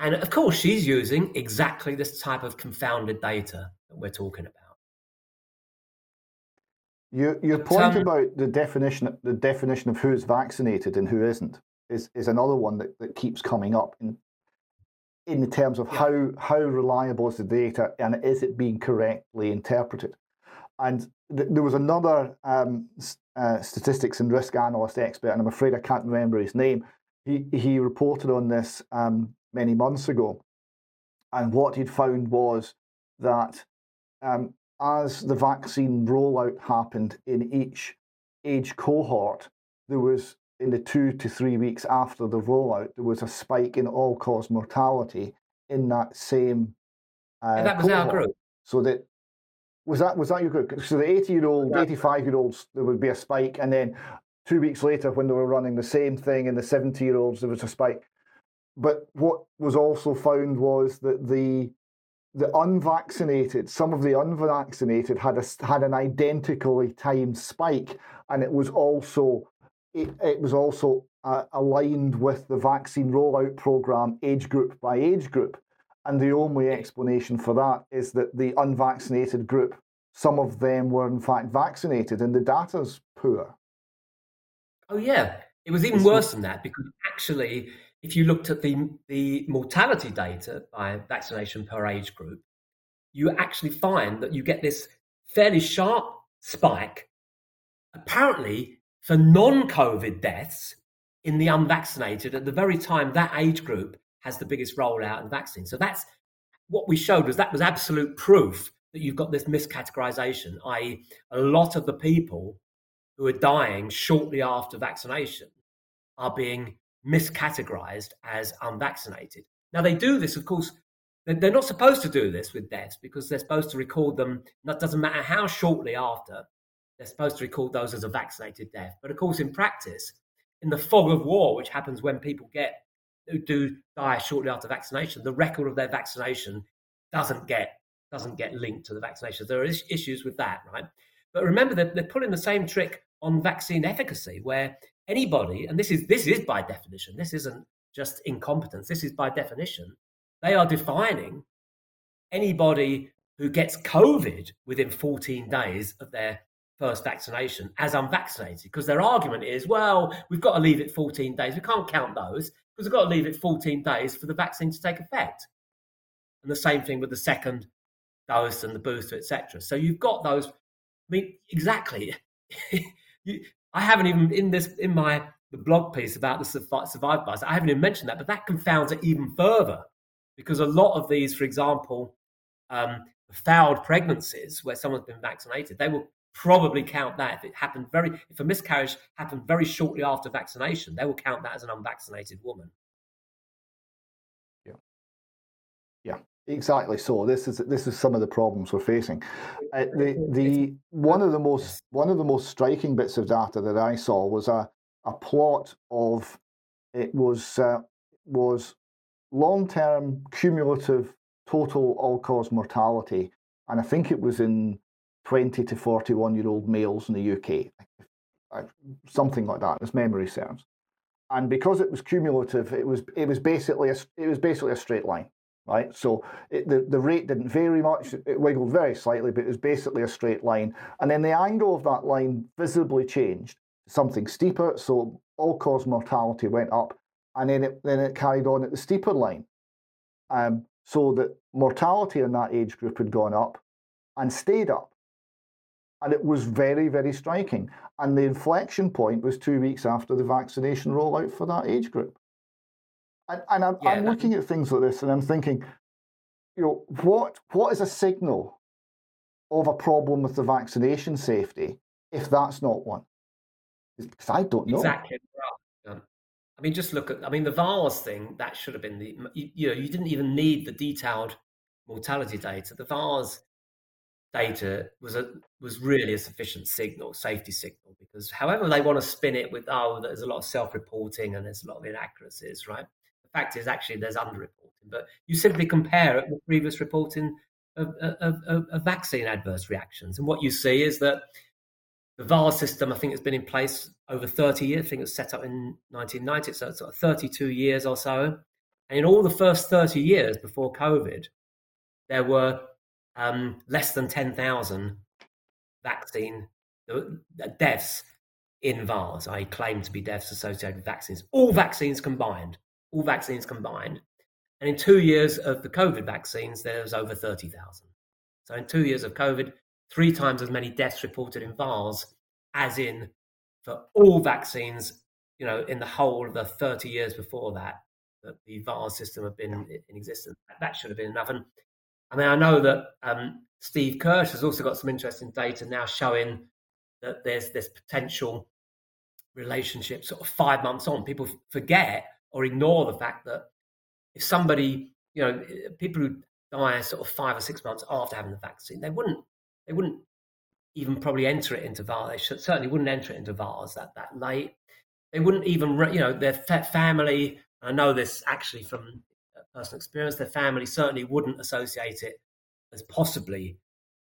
And of course, she's using exactly this type of confounded data that we're talking about. Your, your point um, about the definition, the definition of who's vaccinated and who isn't, is, is another one that, that keeps coming up in, in terms of yeah. how, how reliable is the data and is it being correctly interpreted. And th- there was another um, uh, statistics and risk analyst expert, and I'm afraid I can't remember his name. He, he reported on this um, many months ago. And what he'd found was that um, as the vaccine rollout happened in each age cohort, there was in the two to three weeks after the rollout, there was a spike in all cause mortality in that same. Uh, that was cohort. our group. So that was that was that your group? So the eighty year old, eighty five year olds, there would be a spike, and then two weeks later, when they were running the same thing in the seventy year olds, there was a spike. But what was also found was that the the unvaccinated, some of the unvaccinated had a, had an identically timed spike, and it was also it, it was also uh, aligned with the vaccine rollout program, age group by age group. And the only explanation for that is that the unvaccinated group, some of them were in fact vaccinated, and the data's poor. Oh yeah, it was even worse than that because actually if you looked at the, the mortality data by vaccination per age group, you actually find that you get this fairly sharp spike, apparently for non COVID deaths in the unvaccinated at the very time that age group has the biggest rollout in vaccine. So that's what we showed was that was absolute proof that you've got this miscategorization, i.e., a lot of the people who are dying shortly after vaccination are being miscategorized as unvaccinated. Now, they do this, of course, they're not supposed to do this with deaths because they're supposed to record them, that doesn't matter how shortly after, they're supposed to record those as a vaccinated death. But of course, in practice, in the fog of war, which happens when people get who do die shortly after vaccination, the record of their vaccination doesn't get doesn't get linked to the vaccination. There are issues with that, right? But remember that they're pulling the same trick on vaccine efficacy, where anybody, and this is this is by definition, this isn't just incompetence, this is by definition, they are defining anybody who gets COVID within 14 days of their first vaccination as unvaccinated because their argument is, well, we've got to leave it 14 days. We can't count those because we've got to leave it 14 days for the vaccine to take effect. And the same thing with the second dose and the booster, etc. So you've got those. I mean, exactly. you, I haven't even in this in my the blog piece about the survive bias. I haven't even mentioned that, but that confounds it even further because a lot of these, for example, um, failed pregnancies where someone's been vaccinated, they will probably count that if it happened very if a miscarriage happened very shortly after vaccination, they will count that as an unvaccinated woman. Yeah. Yeah. Exactly. So this is this is some of the problems we're facing. Uh, the the one of the most one of the most striking bits of data that I saw was a a plot of it was uh, was long term cumulative total all cause mortality, and I think it was in twenty to forty one year old males in the UK, something like that, as memory serves. And because it was cumulative, it was it was basically a, it was basically a straight line right? So it, the, the rate didn't vary much. It wiggled very slightly, but it was basically a straight line. And then the angle of that line visibly changed something steeper, so all cause mortality went up, and then it then it carried on at the steeper line, um, so that mortality in that age group had gone up and stayed up, and it was very very striking. And the inflection point was two weeks after the vaccination rollout for that age group. And, and I'm, yeah, I'm looking at things like this, and I'm thinking, you know, what what is a signal of a problem with the vaccination safety if that's not one? Because I don't know. Exactly. I mean, just look at, I mean, the VAERS thing, that should have been the, you, you, know, you didn't even need the detailed mortality data. The VAERS data was a, was really a sufficient signal, safety signal, because however they want to spin it with, oh, there's a lot of self-reporting and there's a lot of inaccuracies, right? The fact is actually there's underreporting, but you simply compare it with previous reporting of, of, of, of vaccine adverse reactions. And what you see is that the VAERS system, I think, has been in place over 30 years. I think it was set up in 1990, so it's sort of 32 years or so. And in all the first 30 years before COVID, there were um, less than 10,000 vaccine uh, deaths in VAERS, I claim to be deaths associated with vaccines. All vaccines combined, all vaccines combined. And in two years of the COVID vaccines, there was over 30,000. So in two years of COVID, three times as many deaths reported in VAERS as in for all vaccines, you know, in the whole of the 30 years before that, that the VAERS system had been in existence. That should have been enough. And I mean, I know that um, Steve Kirsch has also got some interesting data now showing that there's this potential relationship sort of five months on. People forget or ignore the fact that if somebody, you know, people who die sort of five or six months after having the vaccine, they wouldn't they wouldn't even probably enter it into VAERS. They should, certainly wouldn't enter it into VAERS that, that late. They wouldn't even, you know, their family, I know this actually from personal experience, their family certainly wouldn't associate it as possibly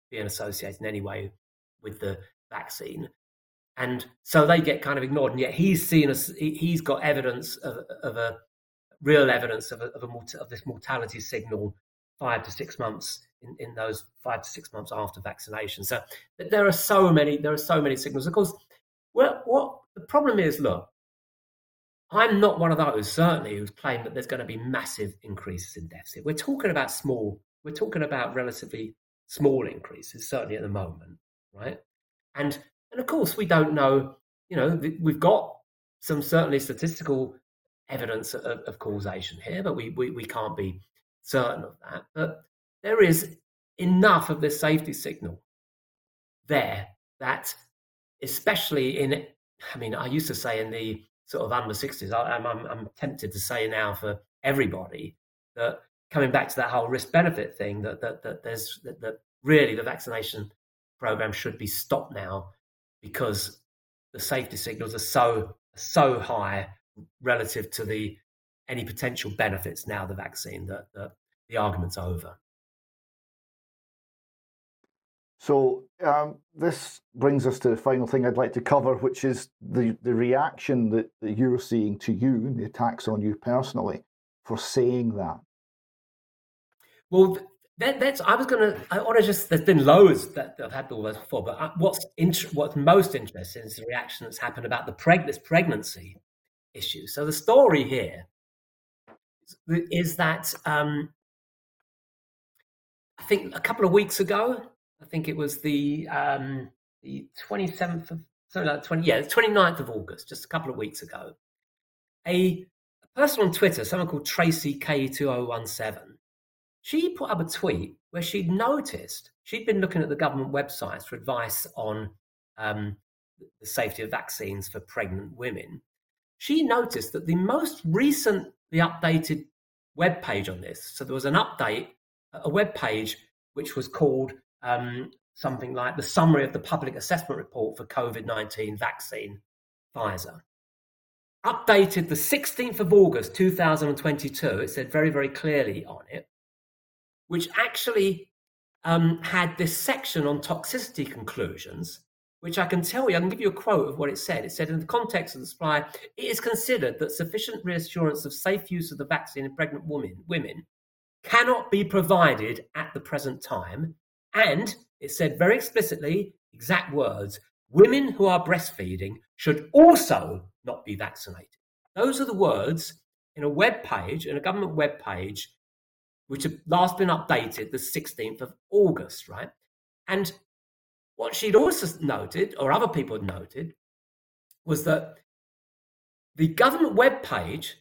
being associated in any way with the vaccine. And so they get kind of ignored. And yet he's seen as he's got evidence of, of a real evidence of, a, of, a, of this mortality signal five to six months in, in those five to six months after vaccination. So there are so many, there are so many signals. Of course, well, what the problem is, look, I'm not one of those certainly who's claimed that there's going to be massive increases in deficit. We're talking about small, we're talking about relatively small increases, certainly at the moment, right? And and of course we don't know, you know, we've got some certainly statistical evidence of, of causation here, but we, we we can't be certain of that. But there is enough of this safety signal there that, especially in, I mean, I used to say in the sort of under 60s, I, am I'm, I'm tempted to say now for everybody that coming back to that whole risk benefit thing, that, that, that there's that, that really the vaccination program should be stopped now because the safety signals are so so high relative to the any potential benefits now the vaccine that, that the argument's over. So um, this brings us to the final thing I'd like to cover, which is the, the reaction that, that you're seeing to you, and the attacks on you personally, for saying that. Well, that, that's I was to. I want to just. There's been loads that, that I've had all those before, but uh, what's int- what's most interesting is the reaction that's happened about the preg- this pregnancy issue. So the story here is, is that um, I think a couple of weeks ago, I think it was the um, the 27th of something like 20 yeah, the 29th of August, just a couple of weeks ago. A, a person on Twitter, someone called Tracy K2017, she put up a tweet where she'd noticed she'd been looking at the government websites for advice on um, the safety of vaccines for pregnant women. She noticed that the most recent, the updated web page on this, so there was an update, a web page which was called um, something like the summary of the public assessment report for COVID 19 vaccine, Pfizer. Updated the 16th of August 2022, it said very, very clearly on it, which actually um, had this section on toxicity conclusions, which I can tell you, I can give you a quote of what it said. It said, in the context of the supply, it is considered that sufficient reassurance of safe use of the vaccine in pregnant women, women cannot be provided at the present time and it said very explicitly, exact words, women who are breastfeeding should also not be vaccinated. Those are the words in a web page, in a government web page, which had last been updated the 16th of August, right? And what she'd also noted, or other people had noted, was that the government web page,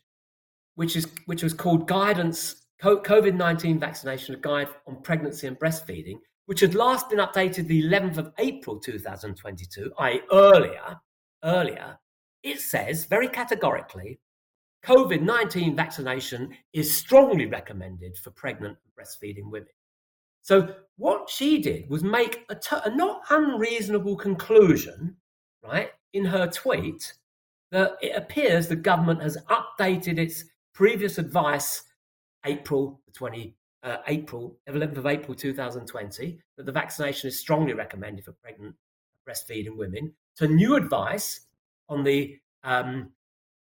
which is which was called Guidance COVID 19 Vaccination a Guide on Pregnancy and Breastfeeding, which had last been updated the 11th of April 2022, i.e., earlier, earlier, it says very categorically COVID 19 vaccination is strongly recommended for pregnant and breastfeeding women. So, what she did was make a, t- a not unreasonable conclusion, right, in her tweet that it appears the government has updated its previous advice April 20, uh, April 11th of April 2020 that the vaccination is strongly recommended for pregnant breastfeeding women to new advice on the um,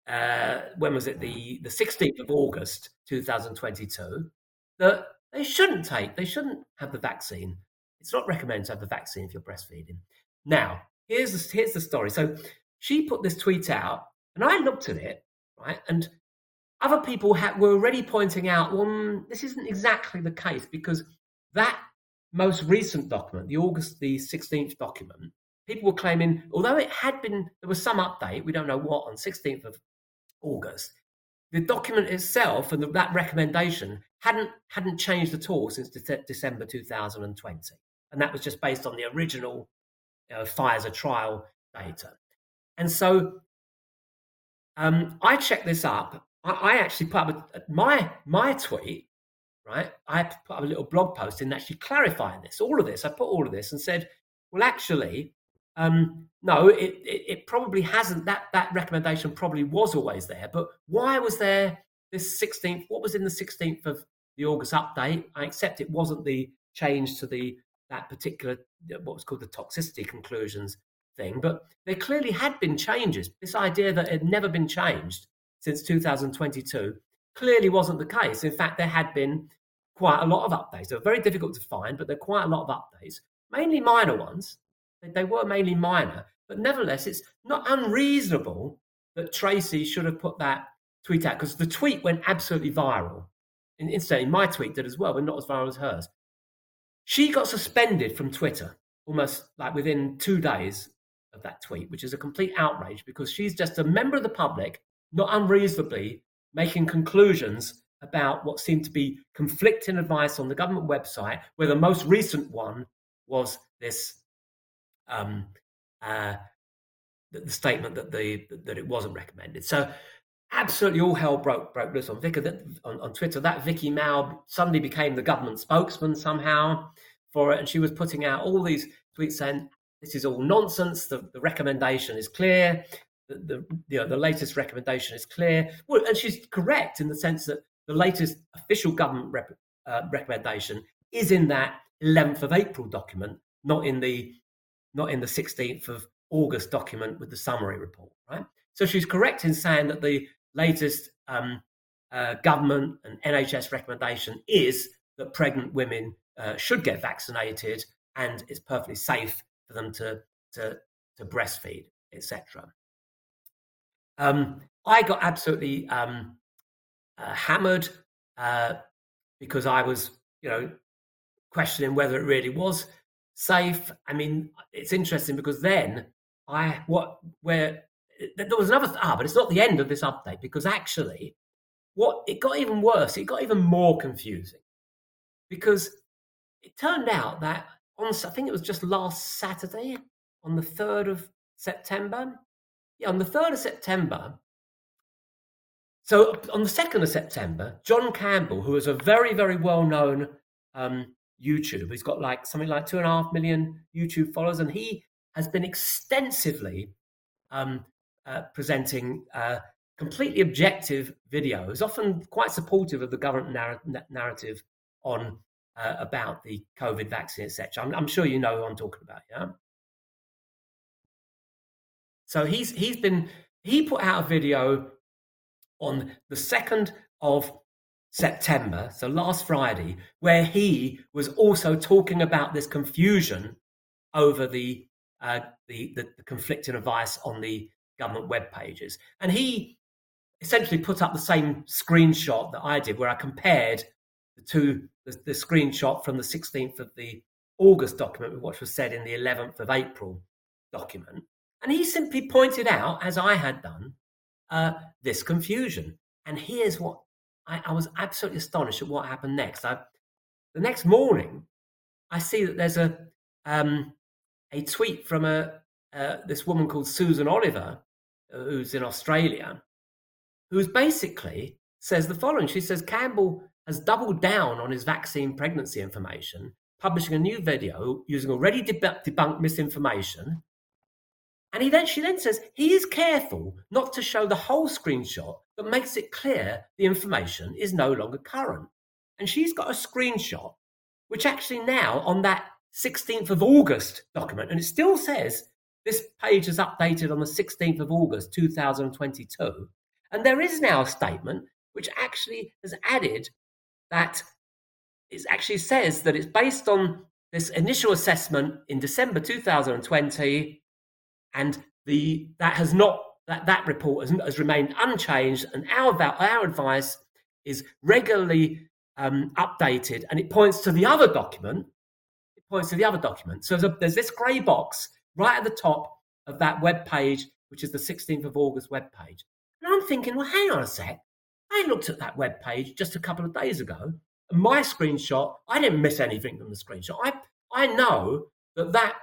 uh, when was it the the 16th of August 2022 that they shouldn't take they shouldn't have the vaccine. It's not recommended to have the vaccine if you're breastfeeding. Now here's the, here's the story. So she put this tweet out, and I looked at it right, and other people had, were already pointing out, well, mm, this isn't exactly the case because that most recent document, the August the 16th document, people were claiming, although it had been, there was some update, we don't know what, on 16th of August, the document itself and the, that recommendation hadn't hadn't changed at all since de- December 2020, and that was just based on the original you know, Pfizer trial data. And so um, I checked this up I, I actually put up a, my my tweet, right? I put up a little blog post in actually clarifying this, all of this. I put all of this and said, well, actually, um, no, it, it, it probably hasn't. That that recommendation probably was always there, but why was there this 16th? What was in the 16th of the August update? I accept it wasn't the change to the that particular what was called the toxicity conclusions thing, but there clearly had been changes. This idea that it had never been changed since 2022 clearly wasn't the case. In fact, there had been quite a lot of updates. They were very difficult to find, but there are quite a lot of updates, mainly minor ones. They were mainly minor, but nevertheless, it's not unreasonable that Tracy should have put that tweet out because the tweet went absolutely viral. Incidentally, my tweet did as well, but not as viral as hers. She got suspended from Twitter almost like within two days of that tweet, which is a complete outrage because she's just a member of the public not unreasonably making conclusions about what seemed to be conflicting advice on the government website, where the most recent one was this um, uh, the, statement that the that it wasn't recommended. So absolutely all hell broke broke loose on on, on Twitter. That Viki Male suddenly became the government spokesman somehow for it, and she was putting out all these tweets saying this is all nonsense. The, the recommendation is clear the, the, you know, the latest recommendation is clear. Well, and she's correct in the sense that the latest official government rep, uh, recommendation is in that 11th of April document, not in the not in the 16th of August document with the summary report, right? So she's correct in saying that the latest um, uh, government and NHS recommendation is that pregnant women uh, should get vaccinated and it's perfectly safe for them to to, to breastfeed, etc. Um, I got absolutely um, uh, hammered uh, because I was, you know, questioning whether it really was safe. I mean, it's interesting because then I what where there was another ah, but it's not the end of this update because actually, what it got even worse. It got even more confusing because it turned out that on I think it was just last Saturday on the third of September on the 3rd of September, so on the 2nd of September, John Campbell, who is a very, very well known um, YouTuber, he's got like something like two and a half million YouTube followers, and he has been extensively um, uh, presenting uh, completely objective videos, often quite supportive of the government narr- narrative on uh, about the COVID vaccine, etc. I'm, I'm, sure you know who I'm talking about, yeah. So he's he's been he put out a video on the second of September, so last Friday, where he was also talking about this confusion over the uh, the, the, the conflicting advice on the government web pages. And he essentially put up the same screenshot that I did, where I compared the two the, the screenshot from the 16th of the August document with what was said in the 11th of April document. And he simply pointed out, as I had done, uh, this confusion. And here's what I, I, was absolutely astonished at what happened next. I, the next morning, I see that there's a um, a tweet from a uh, this woman called Susan Oliver, uh, who's in Australia, who's basically says the following. She says Campbell has doubled down on his vaccine pregnancy information, publishing a new video using already debunked misinformation. And he then she then says he is careful not to show the whole screenshot, but makes it clear the information is no longer current. And she's got a screenshot, which actually now on that 16th of August document, and it still says this page is updated on the 16th of August 2022. And there is now a statement which actually has added that it actually says that it's based on this initial assessment in December 2020, and the that has not that that report has, has remained unchanged, and our our advice is regularly um, updated, and it points to the other document. It points to the other document. So there's, a, there's this grey box right at the top of that web page, which is the 16th of August web page. And I'm thinking, well, hang on a sec. I looked at that web page just a couple of days ago. And my screenshot, I didn't miss anything from the screenshot. I I know that that,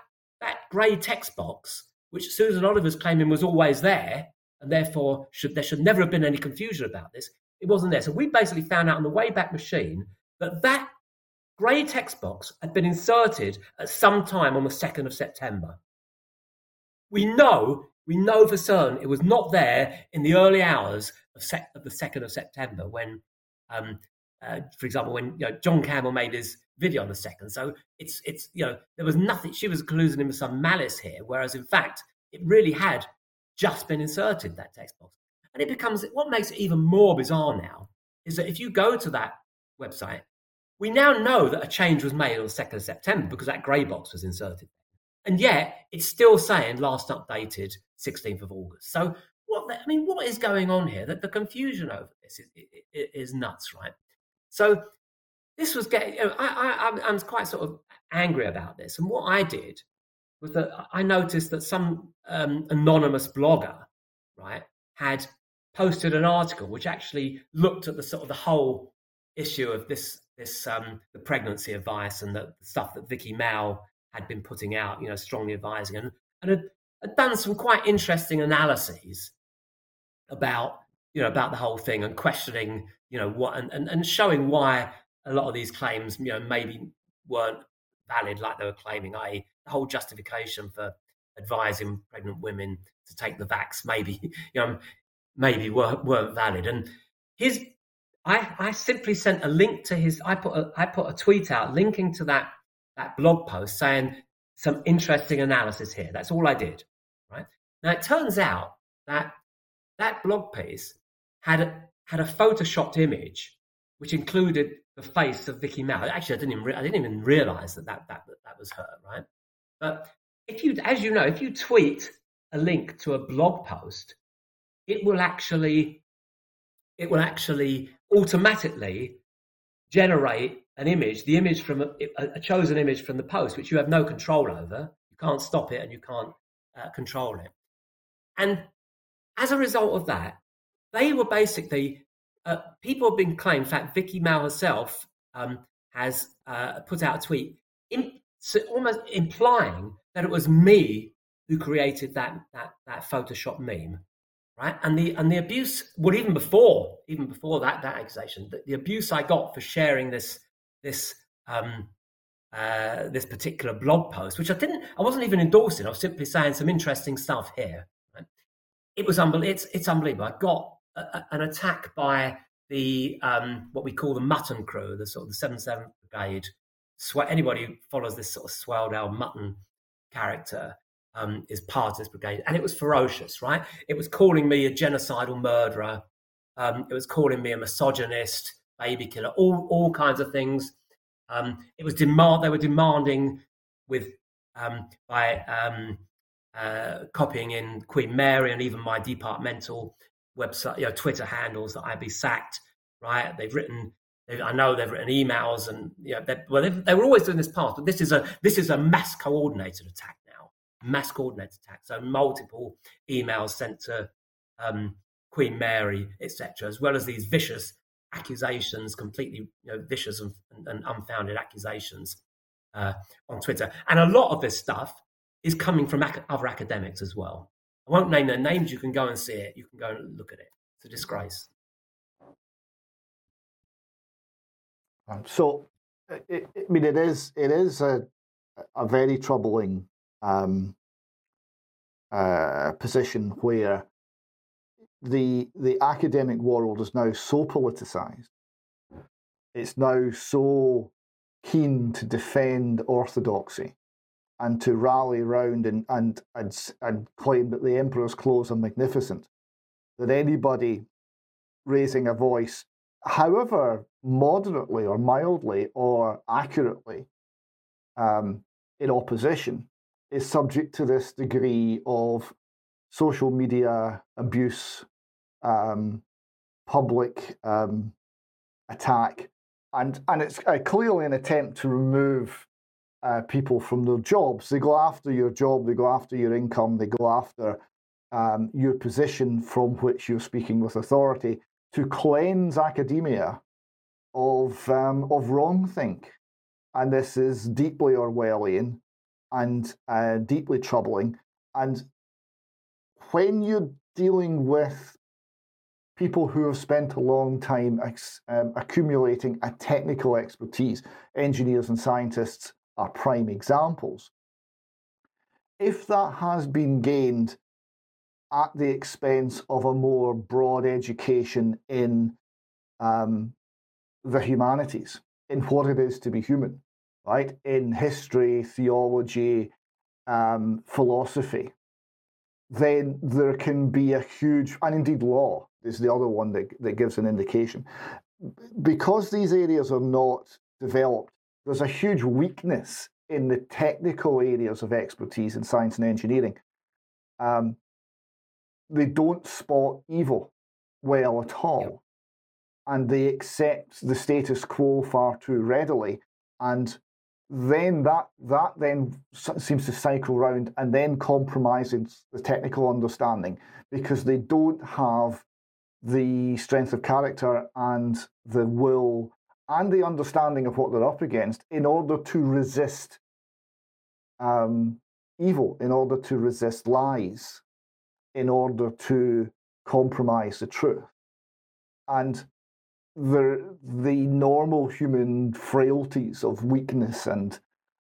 that grey text box, which Susan Oliver's claiming was always there, and therefore should there should never have been any confusion about this. It wasn't there. So we basically found out on the Wayback Machine that that grey text box had been inserted at some time on the 2nd of September. We know we know for certain it was not there in the early hours of, sec- of the 2nd of September when, um, uh, for example, when you know, John Campbell made his video on the 2nd. So it's, it's, you know, there was nothing, she was accusing him of some malice here, whereas in fact, it really had just been inserted, that text box. And it becomes, what makes it even more bizarre now is that if you go to that website, we now know that a change was made on the 2nd of September because that grey box was inserted. And yet it's still saying last updated 16th of August. So what I mean, what is going on here? That the confusion over this is, is, is nuts, right? So this was getting. You know, I, I, I'm quite sort of angry about this, and what I did was that I noticed that some um, anonymous blogger, right, had posted an article which actually looked at the sort of the whole issue of this this um, the pregnancy advice and the stuff that Viki Male had been putting out, you know, strongly advising, and, and had, had done some quite interesting analyses about you know about the whole thing and questioning you know what and, and, and showing why a lot of these claims you know maybe weren't valid like they were claiming i.e the whole justification for advising pregnant women to take the vax maybe you know maybe weren't, weren't valid and his I, I simply sent a link to his I put a, I put a tweet out linking to that that blog post saying some interesting analysis here. That's all I did. Right now, it turns out that that blog piece had had a photoshopped image which included the face of Viki Male. Actually, I didn't even re- I didn't even realize that that, that that was her. Right, but if you, as you know, if you tweet a link to a blog post, it will actually it will actually automatically generate an image, the image from a, a, chosen image from the post, which you have no control over. You can't stop it and you can't uh, control it. And as a result of that, they were basically uh, people have been claiming. In fact, Viki Male herself um, has uh, put out a tweet, in, so almost implying that it was me who created that that that Photoshop meme right? And the and the abuse, well, even before even before that that accusation, the, the abuse I got for sharing this this um, uh, this particular blog post, which I didn't, I wasn't even endorsing. I was simply saying some interesting stuff here. Right? It was unbelievable. It's it's unbelievable. I got an attack by the um, what we call the Mutton Crew, the sort of the Seven Seventh Brigade. Sw- anybody who follows this sort of swelled out Mutton character um, is part of this brigade. And it was ferocious, right? It was calling me a genocidal murderer. Um, it was calling me a misogynist, baby killer, all, all kinds of things. Um, it was demand. They were demanding with um, by um, uh, copying in Queen Mary and even my departmental website, you know, Twitter handles that I'd be sacked. Right? They've written. They've, I know they've written emails, and you know, well, they were always doing this past, but this is a this is a mass coordinated attack now, mass coordinated attack. So multiple emails sent to um, Queen Mary, etc., as well as these vicious accusations, completely you know, vicious and, and unfounded accusations uh, on Twitter. And a lot of this stuff is coming from ac- other academics as well. I won't name their names. You can go and see it. You can go and look at it. It's a disgrace. So, it, I mean, it is it is a a very troubling um, uh, position where the the academic world is now so politicized. It's now so keen to defend orthodoxy and to rally around and, and, and, and claim that the emperor's clothes are magnificent, that anybody raising a voice, however moderately or mildly or accurately um, in opposition, is subject to this degree of social media abuse, um, public um, attack, and and it's uh, clearly an attempt to remove uh, people from their jobs. They go after your job, they go after your income, they go after um, your position from which you're speaking with authority to cleanse academia of um, of wrongthink, and this is deeply Orwellian and uh, deeply troubling. And when you're dealing with people who have spent a long time um, accumulating a technical expertise, engineers and scientists are prime examples. If that has been gained at the expense of a more broad education in um, the humanities, in what it is to be human, right? In history, theology, um, philosophy, then there can be a huge, and indeed law is the other one that, that gives an indication. Because these areas are not developed, there's a huge weakness in the technical areas of expertise in science and engineering. Um, they don't spot evil well at all. Yep. And they accept the status quo far too readily. And then that that then seems to cycle round and then compromises the technical understanding because they don't have the strength of character and the will and the understanding of what they're up against in order to resist um, evil, in order to resist lies, in order to compromise the truth. And the the normal human frailties of weakness and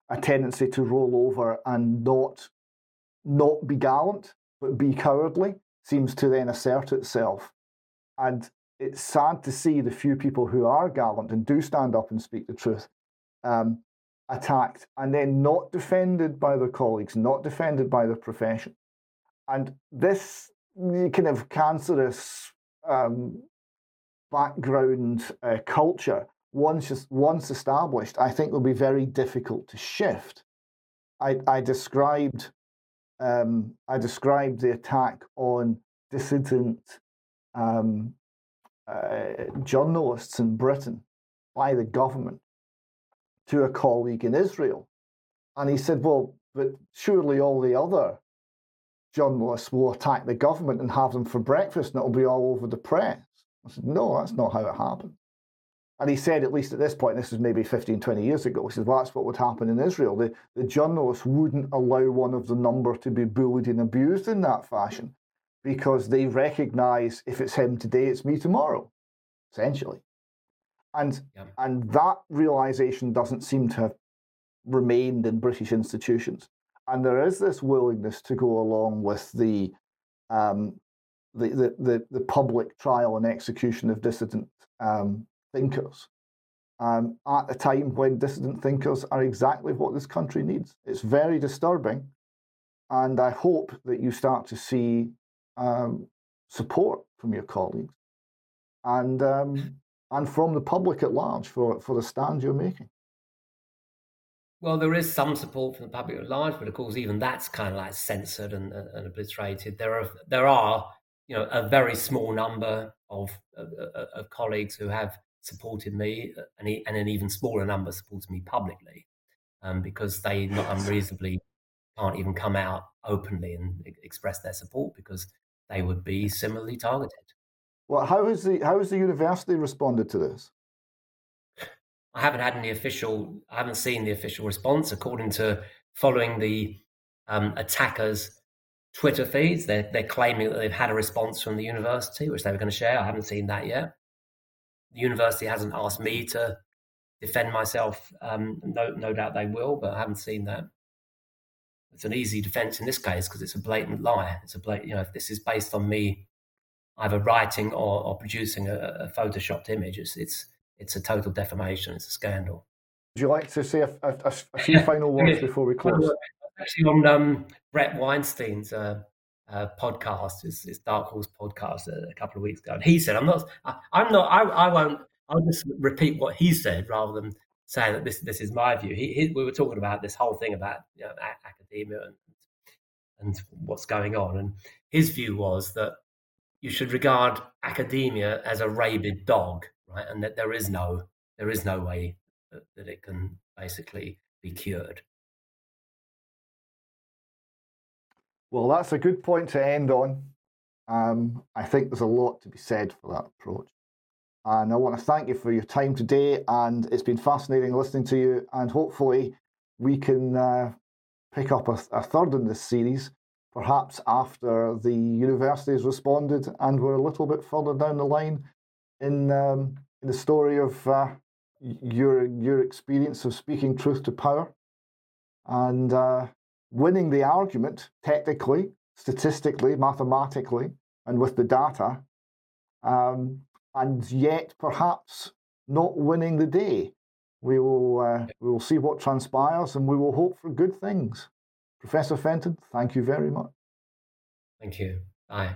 a tendency to roll over and not not be gallant but be cowardly seems to then assert itself and it's sad to see the few people who are gallant and do stand up and speak the truth um, attacked and then not defended by their colleagues not defended by their profession and this kind of cancerous um, background uh, culture, once once established, I think will be very difficult to shift. I, I described um, I described the attack on dissident um, uh, journalists in Britain by the government to a colleague in Israel, and he said, "Well, but surely all the other journalists will attack the government and have them for breakfast, and it'll be all over the press." I said, no, that's not how it happened. And he said, at least at this point, this was maybe 15, 20 years ago, he said, well, that's what would happen in Israel. The, the journalists wouldn't allow one of the number to be bullied and abused in that fashion because they recognize if it's him today, it's me tomorrow, essentially. And, yeah. and that realization doesn't seem to have remained in British institutions. And there is this willingness to go along with the um, the, the, the, the public trial and execution of dissident um, thinkers um, at a time when dissident thinkers are exactly what this country needs. It's very disturbing. And I hope that you start to see um, support from your colleagues and, um, and from the public at large for, for the stand you're making. Well, there is some support from the public at large, but of course, even that's kind of like censored and, and obliterated. There are there are you know a very small number of of, of colleagues who have supported me, and, and an even smaller number supports me publicly, um, because they not unreasonably can't even come out openly and express their support because they would be similarly targeted. Well, how has the how has the university responded to this? I haven't had any official. I haven't seen the official response. According to following the um, attackers' Twitter feeds, they're they're claiming that they've had a response from the university, which they were going to share. I haven't seen that yet. The university hasn't asked me to defend myself. Um, no, no doubt they will, but I haven't seen that. It's an easy defense in this case because it's a blatant lie. It's a blatant, you know, if this is based on me either writing or, or producing a, a, photoshopped image, it's, it's, it's a total defamation. It's a scandal. Would you like to say a, a, a few final words before we close? Actually, on um, Bret Weinstein's uh, uh, podcast, his, his, Dark Horse podcast, uh, a couple of weeks ago, and he said, "I'm not, I, am not, I, I won't. I'll just repeat what he said rather than saying that this this is my view. He, he, we were talking about this whole thing about you know, academia and, and what's going on, and his view was that you should regard academia as a rabid dog, right? And that there is no there is no way that, that it can basically be cured. Well, that's a good point to end on. Um, I think there's a lot to be said for that approach. And I want to thank you for your time today. And it's been fascinating listening to you. And hopefully, we can uh, pick up a, a, third in this series, perhaps after the university has responded and we're a little bit further down the line in, um, in the story of uh, your, your experience of speaking truth to power and uh, winning the argument technically, statistically, mathematically, and with the data. Um, and yet perhaps not winning the day. We will, uh, we will see what transpires and we will hope for good things. Professor Fenton, thank you very much. Thank you. Bye.